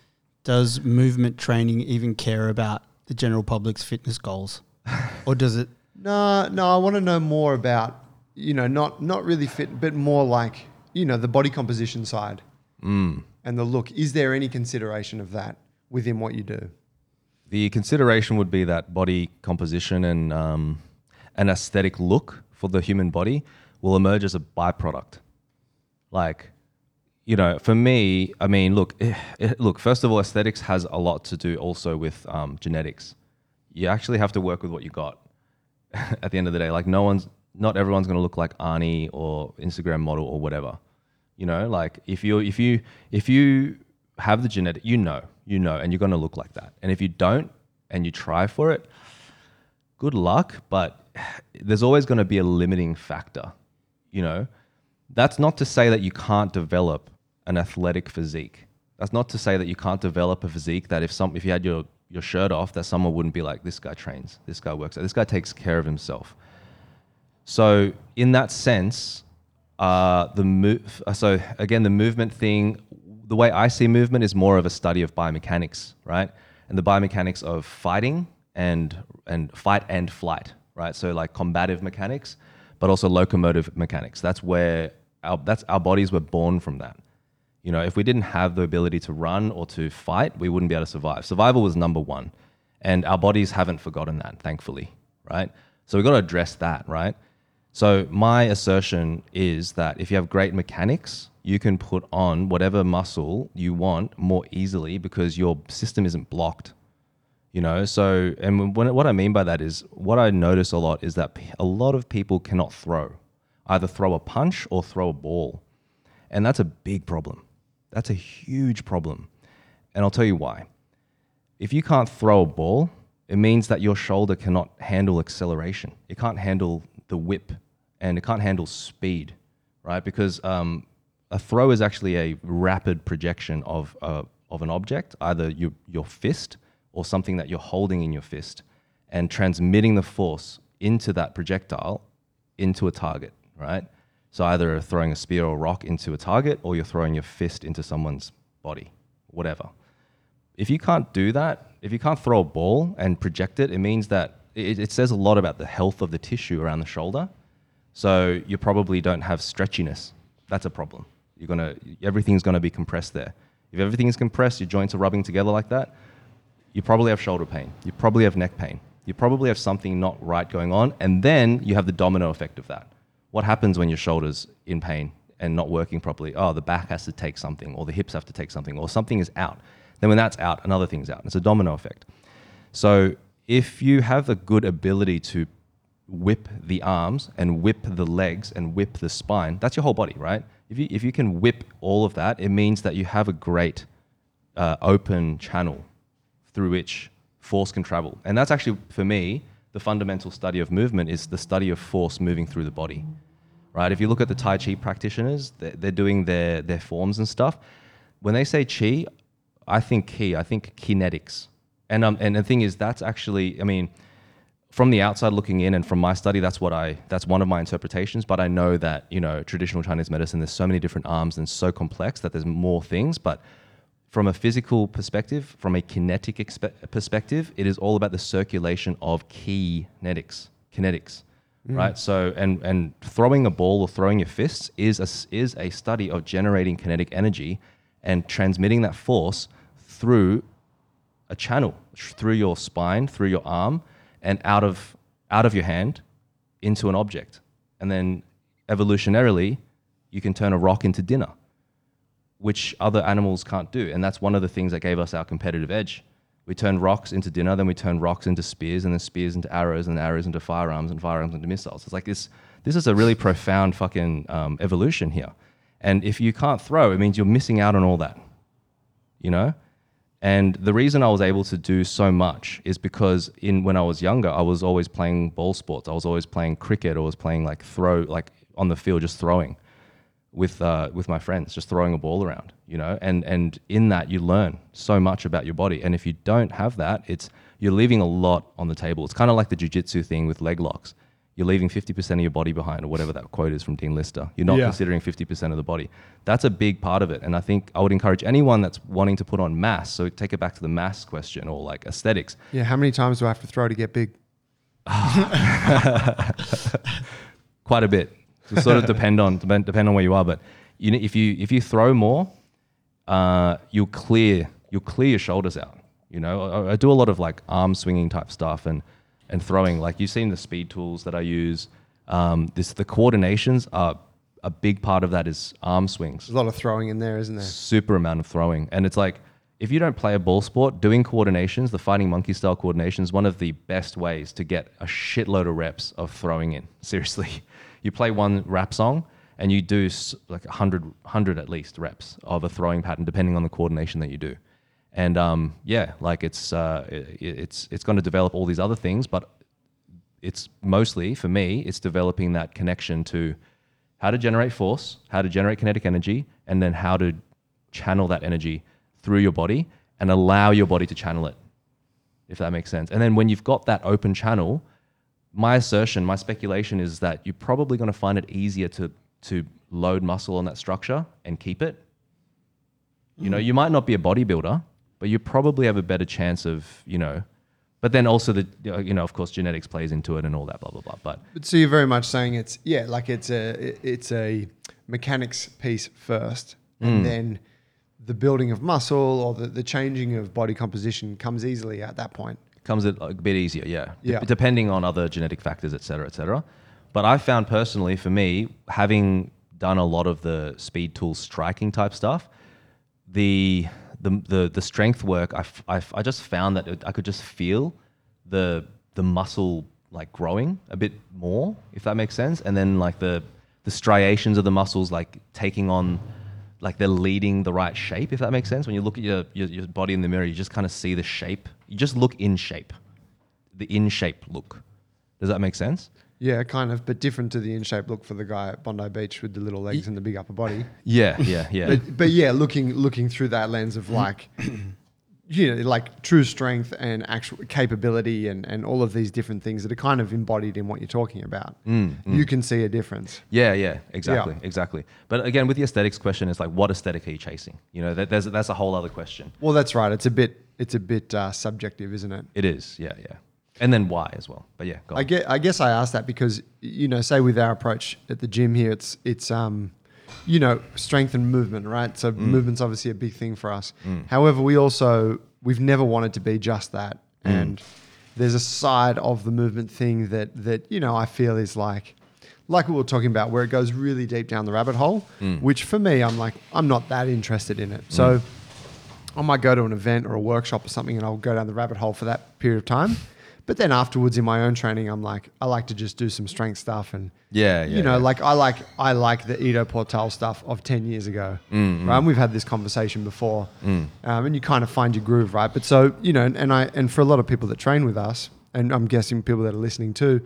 does movement training even care about the general public's fitness goals, or does it? No, no, I want to know more about, you know, not not really fit, but more like, you know, the body composition side and the look. Is there any consideration of that within what you do? The consideration would be that body composition and um, an aesthetic look for the human body will emerge as a byproduct. Like, you know, for me, I mean, look, eh, eh, look. First of all, aesthetics has a lot to do also with um, genetics. You actually have to work with what you got. At the end of the day, like no one's, not everyone's going to look like Arnie or Instagram model or whatever. You know, like if you if you if you have the genetic, you know, you know, and you're going to look like that. And if you don't, and you try for it, good luck. But there's always going to be a limiting factor. You know, that's not to say that you can't develop an athletic physique. That's not to say that you can't develop a physique that if some if you had your your shirt off, that someone wouldn't be like, this guy trains, this guy works, this guy takes care of himself. So in that sense, uh, the move. So again, the movement thing. The way I see movement is more of a study of biomechanics, right? And the biomechanics of fighting and and fight and flight, right? So like combative mechanics, but also locomotive mechanics. That's where our that's our bodies were born from that. You know, if we didn't have the ability to run or to fight, we wouldn't be able to survive. Survival was number one. And our bodies haven't forgotten that, thankfully, right? So we've got to address that, right? So my assertion is that if you have great mechanics, you can put on whatever muscle you want more easily because your system isn't blocked. You know, so and when, what I mean by that is what I notice a lot is that a lot of people cannot throw, either throw a punch or throw a ball. And that's a big problem. That's a huge problem. And I'll tell you why. If you can't throw a ball, it means that your shoulder cannot handle acceleration. It can't handle the whip and it can't handle speed, right? Because um, a throw is actually a rapid projection of, uh, of an object, either your, your fist or something that you're holding in your fist, and transmitting the force into that projectile into a target, right? So either throwing a spear or rock into a target, or you're throwing your fist into someone's body, whatever. If you can't do that, if you can't throw a ball and project it, it means that it, it says a lot about the health of the tissue around the shoulder. So you probably don't have stretchiness. That's a problem. You're gonna everything's gonna be compressed there. If everything is compressed, your joints are rubbing together like that, you probably have shoulder pain. You probably have neck pain. You probably have something not right going on, and then you have the domino effect of that. What happens when your shoulder's in pain and not working properly? Oh, the back has to take something, or the hips have to take something, or something is out. Then when that's out, another thing's out. It's a domino effect. So if you have a good ability to whip the arms and whip the legs and whip the spine, that's your whole body, right? If you, if you can whip all of that, it means that you have a great uh, open channel through which force can travel. And that's actually, for me, the fundamental study of movement is the study of force moving through the body, right? If you look at the Tai Chi practitioners, they're, they're doing their, their forms and stuff. When they say Chi, I think Ki, I think kinetics. And, um, and the thing is, that's actually, I mean, from the outside looking in and from my study that's what i that's one of my interpretations but i know that you know traditional chinese medicine there's so many different arms and so complex that there's more things but from a physical perspective from a kinetic expe- perspective it is all about the circulation of kinetics kinetics mm. right? So and and throwing a ball or throwing your fists is a, is a study of generating kinetic energy and transmitting that force through a channel through your spine, through your arm, and out of out of your hand into an object. And then evolutionarily, you can turn a rock into dinner, which other animals can't do. And that's one of the things that gave us our competitive edge. We turned rocks into dinner, then we turned rocks into spears, and then spears into arrows, and arrows into firearms, and firearms into missiles. It's like this. This is a really profound fucking um, evolution here. And if you can't throw, it means you're missing out on all that. You know. And the reason I was able to do so much is because in when I was younger, I was always playing ball sports. I was always playing cricket. I was playing like throw, like on the field, just throwing with uh, with my friends, just throwing a ball around, you know. And and in that you learn so much about your body. And if you don't have that, it's you're leaving a lot on the table. It's kind of like the jujitsu thing with leg locks. You're leaving 50% of your body behind, or whatever that quote is from Dean Lister. You're not Yeah. considering 50% of the body. That's a big part of it. And I think I would encourage anyone that's wanting to put on mass. So take it back to the mass question or like aesthetics. Yeah, how many times do I have to throw to get big? quite a bit. It sort of depend on depend, depend on where you are, but you, ne- if you if you throw more, uh, you'll clear you'll clear your shoulders out. You know, I, I do a lot of like arm swinging type stuff and and throwing. Like you've seen the speed tools that I use. Um, this the coordinations are a big part of that is arm swings There's a lot of throwing in there, isn't there? super amount of throwing. And it's like, if you don't play a ball sport, doing coordinations, the fighting monkey style coordination is one of the best ways to get a shitload of reps of throwing in. Seriously. You play one rap song and you do like 100, 100 at least reps of a throwing pattern, depending on the coordination that you do. And um, yeah, like it's, uh, it, it's, it's going to develop all these other things, but it's mostly for me it's developing that connection to how to generate force how to generate kinetic energy and then how to channel that energy through your body and allow your body to channel it if that makes sense and then when you've got that open channel my assertion my speculation is that you're probably going to find it easier to to load muscle on that structure and keep it you know you might not be a bodybuilder but you probably have a better chance of you know but then also the you know of course genetics plays into it and all that blah blah blah but But so you're very much saying it's yeah, like it's a it's a mechanics piece first, and mm. then the building of muscle or the, the changing of body composition comes easily at that point. Comes a, bit easier, yeah. Yeah. depending on other genetic factors, et cetera, et cetera. But I found personally, for me, having done a lot of the speed tool striking type stuff, the the the, the strength work, I, f- I f- I just found that it, I could just feel the the muscle like growing a bit more, if that makes sense, and then like the the striations of the muscles like taking on like they're leading the right shape, if that makes sense. When you look at your, your, your body in the mirror, you just kind of see the shape. You just look in shape, the in shape look. Does that make sense? Yeah, kind of, but different to the in shape look for the guy at Bondi Beach with the little legs and the big upper body. Yeah, yeah, yeah. But but yeah, looking looking through that lens of like, you know, like true strength and actual capability and and all of these different things that are kind of embodied in what you're talking about. You can see a difference. Yeah, yeah, exactly, exactly. But again, with the aesthetics question, it's like, what aesthetic are you chasing? You know, that, there's, that's a whole other question. Well, that's right. It's a bit it's a bit uh, subjective, isn't it? It is, yeah, yeah. And then why as well. But yeah. I get. I guess I asked that because you know, say with our approach at the gym here, it's it's um, you know, strength and movement, right? So mm. movement's obviously a big thing for us. Mm. However, we also we've never wanted to be just that, mm. and there's a side of the movement thing that that you know I feel is like. Like we were talking about, where it goes really deep down the rabbit hole, which for me, I'm like, I'm not that interested in it. So I might go to an event or a workshop or something and I'll go down the rabbit hole for that period of time. But then afterwards in my own training, I'm like, I like to just do some strength stuff and Yeah, yeah, you know, yeah. like I like I like the Ido Portal stuff of ten years ago. Mm, Right? And we've had this conversation before, um, and you kind of find your groove, right? But so you know, and I and for a lot of people that train with us, and I'm guessing people that are listening too,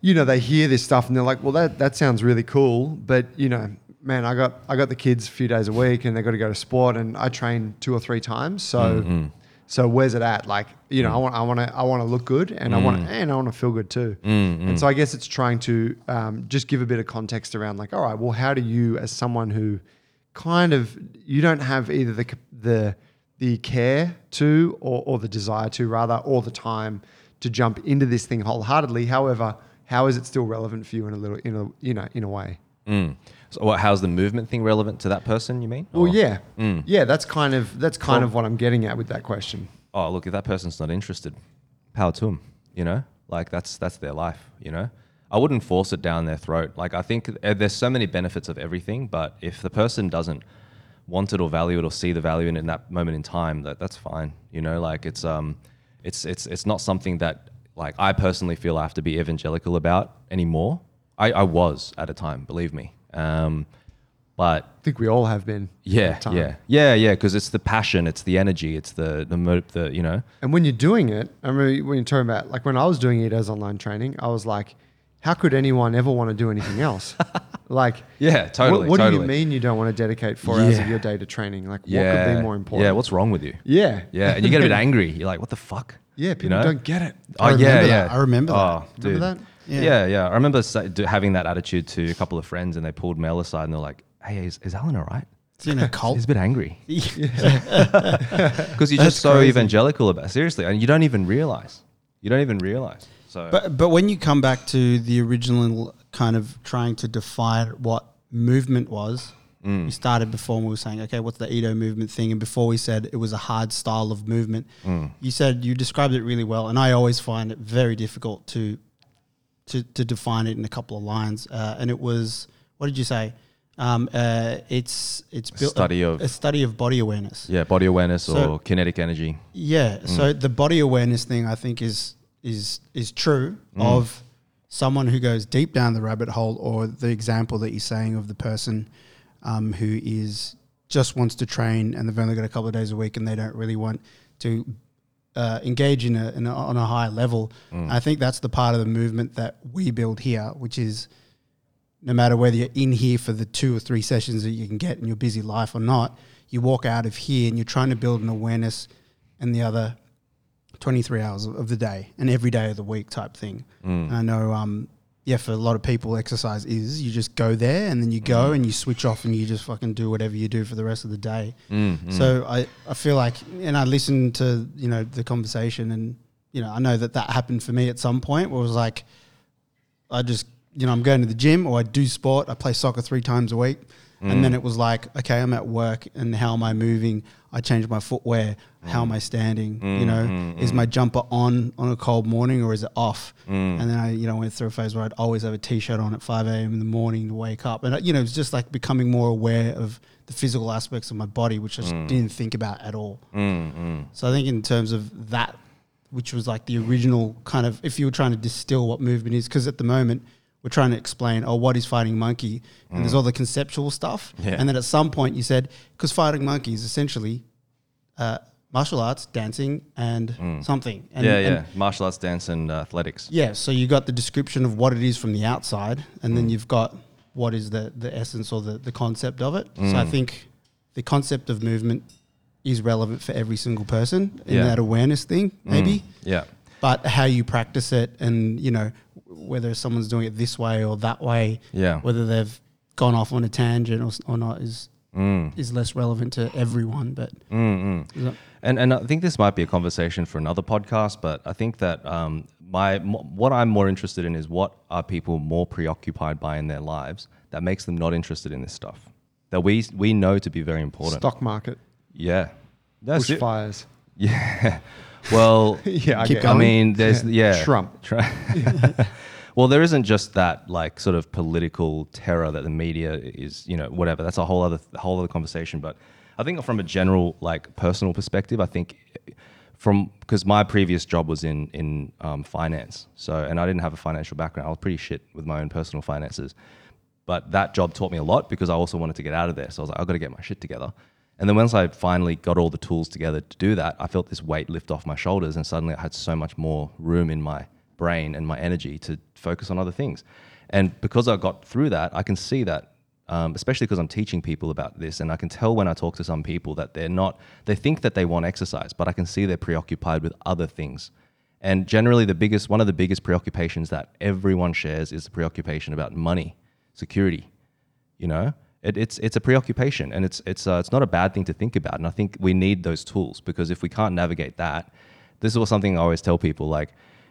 you know, they hear this stuff and they're like, well, that that sounds really cool, but you know, man, I got I got the kids a few days a week and they got to go to sport, and I train two or three times, so. Mm-hmm. So where's it at? Like, you know, I want, I want to, I want to look good, and I Mm. want, and I want to feel good too. And so I guess it's trying to um, just give a bit of context around, like, all right, well, how do you, as someone who kind of, you don't have either the the the care to, or, or the desire to, rather, or the time to jump into this thing wholeheartedly. However, how is it still relevant for you in a little, in a, you know, in a way? So what, how's the movement thing relevant to that person? You mean? Well, Or- yeah, yeah. That's kind of that's kind of what I'm getting at with that question. oh look if that person's not interested power to them you know like that's that's their life you know i wouldn't force it down their throat like i think uh, there's so many benefits of everything but if the person doesn't want it or value it or see the value in it in that moment in time that that's fine you know like it's um it's it's it's not something that like i personally feel i have to be evangelical about anymore i i was at a time believe me um but I think we all have been. yeah time. yeah yeah yeah because it's the passion it's the energy it's the the mo- the you know And when you're doing it, I remember when you're talking about like when I was doing it as online training, I was like, how could anyone ever want to do anything else? like, Yeah, what- totally, What, do totally. you mean you don't want to dedicate four hours of your day to training? Like, yeah. what could be more important? Yeah, what's wrong with you? Yeah, Yeah, and you get a bit angry. You're like, what the fuck? Yeah, You people know? don't get it. Oh I yeah, remember yeah. that. I remember that. Oh, dude. Remember that? Yeah. Yeah. yeah, I remember having that attitude to a couple of friends, and they pulled Mel aside, and they're like, "Hey, is, is Alan all right? It's in a cult. He's a bit angry because you're That's just so crazy. evangelical about seriously, and you don't even realize. You don't even realize. So But but when you come back to the original kind of trying to define what movement was, Mm. you started before and we were saying, okay, what's the Ido movement thing? And before we said it was a hard style of movement, Mm. you said you described it really well, and I always find it very difficult to to, to define it in a couple of lines. Uh, and it was what did you say? Um, uh, it's it's built study of- a study of body awareness. yeah, body awareness So- or kinetic energy. Yeah. Mm. So the body awareness thing, I think, is is is true Mm. of someone who goes deep down the rabbit hole, or the example that you're saying of the person um, who is just wants to train and they've only got a couple of days a week and they don't really want to uh, engage in a, in a on a high level. Mm. I think that's the part of the movement that we build here, which is no matter whether you're in here for the two or three sessions that you can get in your busy life or not, you walk out of here and you're trying to build an awareness in the other 23 hours of the day and every day of the week type thing. Mm. I know, um, yeah, for a lot of people, exercise is you just go there and then you go and you switch off and you just fucking do whatever you do for the rest of the day. Mm, mm. So I, I feel like, and I listened to, you know, the conversation and, you know, I know that that happened for me at some point where it was like, I just, you know, I'm going to the gym or I do sport. I play soccer three times a week. And then it was like, okay, I'm at work and how am I moving? I change my footwear. How am I standing? You know, is my jumper on on a cold morning or is it off? And then I, you know, went through a phase where I'd always have a t-shirt on at 5 a.m. in the morning to wake up. And, uh, you know, it's just like becoming more aware of the physical aspects of my body, which I just didn't think about at all. Mm, mm. So I think in terms of that, which was like the original kind of, if you were trying to distill what movement is, because at the moment we're trying to explain, oh, what is fighting monkey, and there's mm. all the conceptual stuff, Yeah. and then at some point you said, because fighting monkey is essentially uh, martial arts, dancing, and mm. something. And, yeah, and yeah. Martial arts, dance, and uh, athletics. yeah, so you got the description of what it is from the outside, and then mm. you've got what is the, the essence or the, the concept of it. So I think the concept of movement is relevant for every single person in Yeah. that awareness thing, maybe. Yeah. But how you practice it, and you know whether someone's doing it this way or that way, Yeah. whether they've gone off on a tangent or, or not, is Mm. is less relevant to everyone. But Mm, mm. is that- And and I think this might be a conversation for another podcast, but I think that um, my m- what I'm more interested in is what are people more preoccupied by in their lives that makes them not interested in this stuff that we we know to be very important. Stock market, Yeah, that's it. Yeah. Well, yeah, I Keep going. I mean, there's yeah, Trump. Tru- well, there isn't just that like sort of political terror that the media is, you know, whatever. That's a whole other whole other conversation. But I think from a general like personal perspective, I think from because my previous job was in in um, finance, so and I didn't have a financial background. I was pretty shit with my own personal finances. But that job taught me a lot because I also wanted to get out of there. So I was like, I've got to get my shit together. And then once I finally got all the tools together to do that, I felt this weight lift off my shoulders, and suddenly I had so much more room in my brain and my energy to focus on other things. And because I got through that, I can see that, um, especially because I'm teaching people about this, and I can tell when I talk to some people that they're not, they think that they want exercise, but I can see they're preoccupied with other things. And generally, the biggest, one of the biggest preoccupations that everyone shares is the preoccupation about money, security, you know it, it's it's a preoccupation and it's it's uh, it's not a bad thing to think about and i think we need those tools because if we can't navigate that this is what something i always tell people like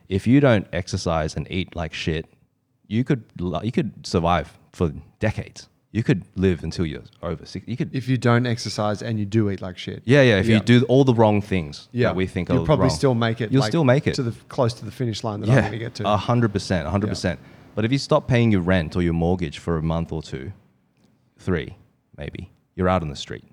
if you don't exercise and eat like shit you could you could survive for decades. You could live until you're over six. You could If you don't exercise and you do eat like shit. yeah yeah. If Yeah. you do all the wrong things Yeah, that we think you'll are probably wrong, still make it. You'll like, still make it to the close to the finish line that I'm going to get to. a hundred percent, a hundred percent. But if you stop paying your rent or your mortgage for a month or two, three, maybe, you're out on the street.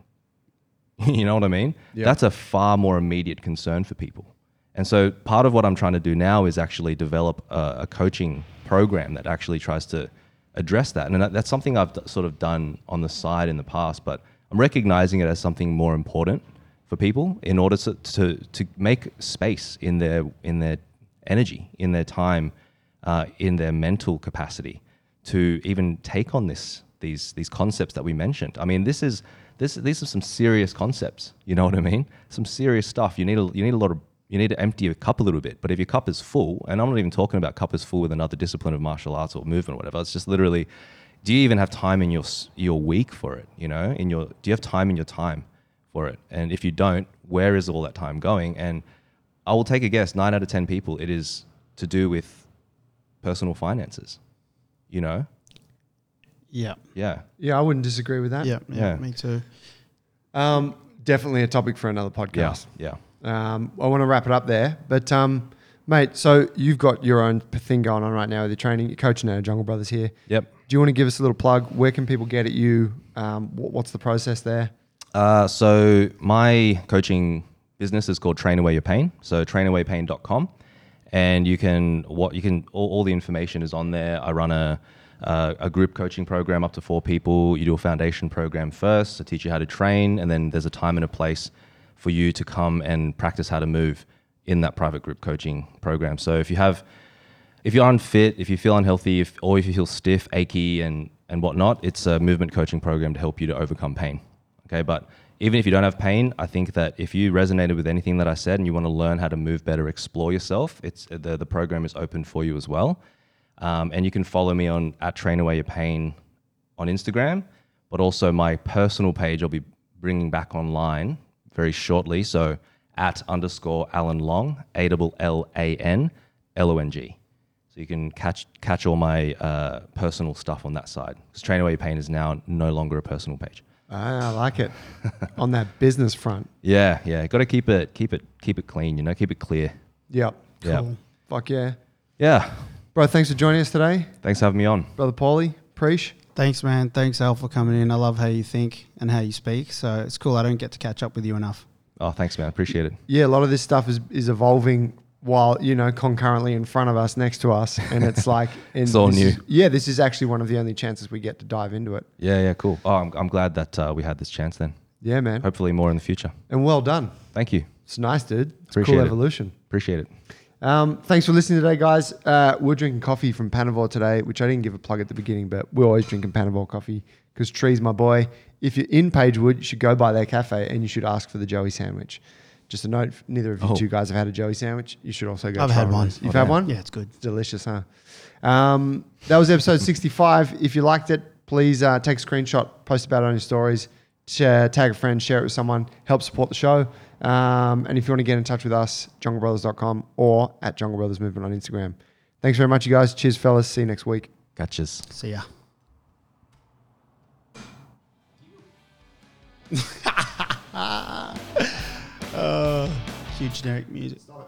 you know what I mean? Yeah. That's a far more immediate concern for people. And so part of what I'm trying to do now is actually develop a, a coaching program that actually tries to address that. And that, that's something I've d- sort of done on the side in the past, but I'm recognizing it as something more important for people in order to, to, to make space in their, in their energy, in their time, uh, in their mental capacity to even take on this, these, these concepts that we mentioned. I mean, this is, this, these are some serious concepts. You know what I mean? Some serious stuff. You need a, you need a lot of you need to empty your cup a little bit. But if your cup is full, and I'm not even talking about cup is full with another discipline of martial arts or movement or whatever. It's just literally, do you even have time in your your week for it? You know, in your do you have time in your time for it? And if you don't, where is all that time going? And I will take a guess: nine out of ten people, it is to do with personal finances. You know, Yeah. yeah, yeah, I wouldn't disagree with that. Yeah. Yeah. Yeah. Me too. Um, definitely a topic for another podcast. yeah. Um, I want to wrap it up there, but um, mate, so you've got your own thing going on right now with your training. You're coaching at Jungle Brothers here. Yep. Do you want to give us a little plug? Where can people get at you? Um, what's the process there? Uh, so my coaching business is called Train Away Your Pain. So trainawaypain.com. And you can what you can all, all the information is on there. I run a uh, a group coaching program up to four people. You do a foundation program first to teach you how to train, and then there's a time and a place for you to come and practice how to move in that private group coaching program. So if you have if you're unfit, if you feel unhealthy, if, or if you feel stiff, achy, and and whatnot, it's a movement coaching program to help you to overcome pain. Okay, but even if you don't have pain, I think that if you resonated with anything that I said and you want to learn how to move better, explore yourself, it's the the program is open for you as well. Um, and you can follow me on at Train Away Your Pain on Instagram, but also my personal page I'll be bringing back online very shortly. So at underscore Alan Long, A double L A N L O N G. So you can catch catch all my uh, personal stuff on that side. Because Train Away Your Pain is now no longer a personal page. Ah, I like it. on that business front. Yeah, yeah. Got to keep it keep it keep it clean. You know, keep it clear. Yep. Cool. Fuck yeah. yeah. Bro, thanks for joining us today. Thanks for having me on. Brother Paulie, Preach. Thanks, man. Thanks, Al, for coming in. I love how you think and how you speak. So it's cool. I don't get to catch up with you enough. Oh, thanks, man. Appreciate it. Yeah, a lot of this stuff is, is evolving while, you know, concurrently in front of us, next to us. And it's like, and It's all this new. is- yeah, this is actually one of the only chances we get to dive into it. Yeah, yeah. Cool. Oh, I'm, I'm glad that uh, we had this chance. Then Yeah, man. hopefully more in the future. And well done. Thank you. It's nice, dude. It's Appreciate cool it. evolution. Appreciate it. Um, thanks for listening today, guys. Uh, we're drinking coffee from Panavore today, which I didn't give a plug at the beginning, but we're always drinking Panavore coffee because Tree's my boy. If you're in Pagewood, you should go by their cafe and you should ask for the Joey sandwich. Just a note: neither of you Oh. two guys have had a Joey sandwich. You should also go. I've had one. those. You've Oh, had damn. one. Yeah, it's good. It's delicious, huh? Um, that was episode 65. If you liked it, please uh, take a screenshot, post about it on your stories, share, tag a friend, share it with someone, help support the show. Um, and if you want to get in touch with us, junglebrothers.com or at Jungle Brothers Movement on Instagram. Thanks very much, you guys. Cheers, fellas. See you next week. Gotchas. See ya. uh, cue generic music.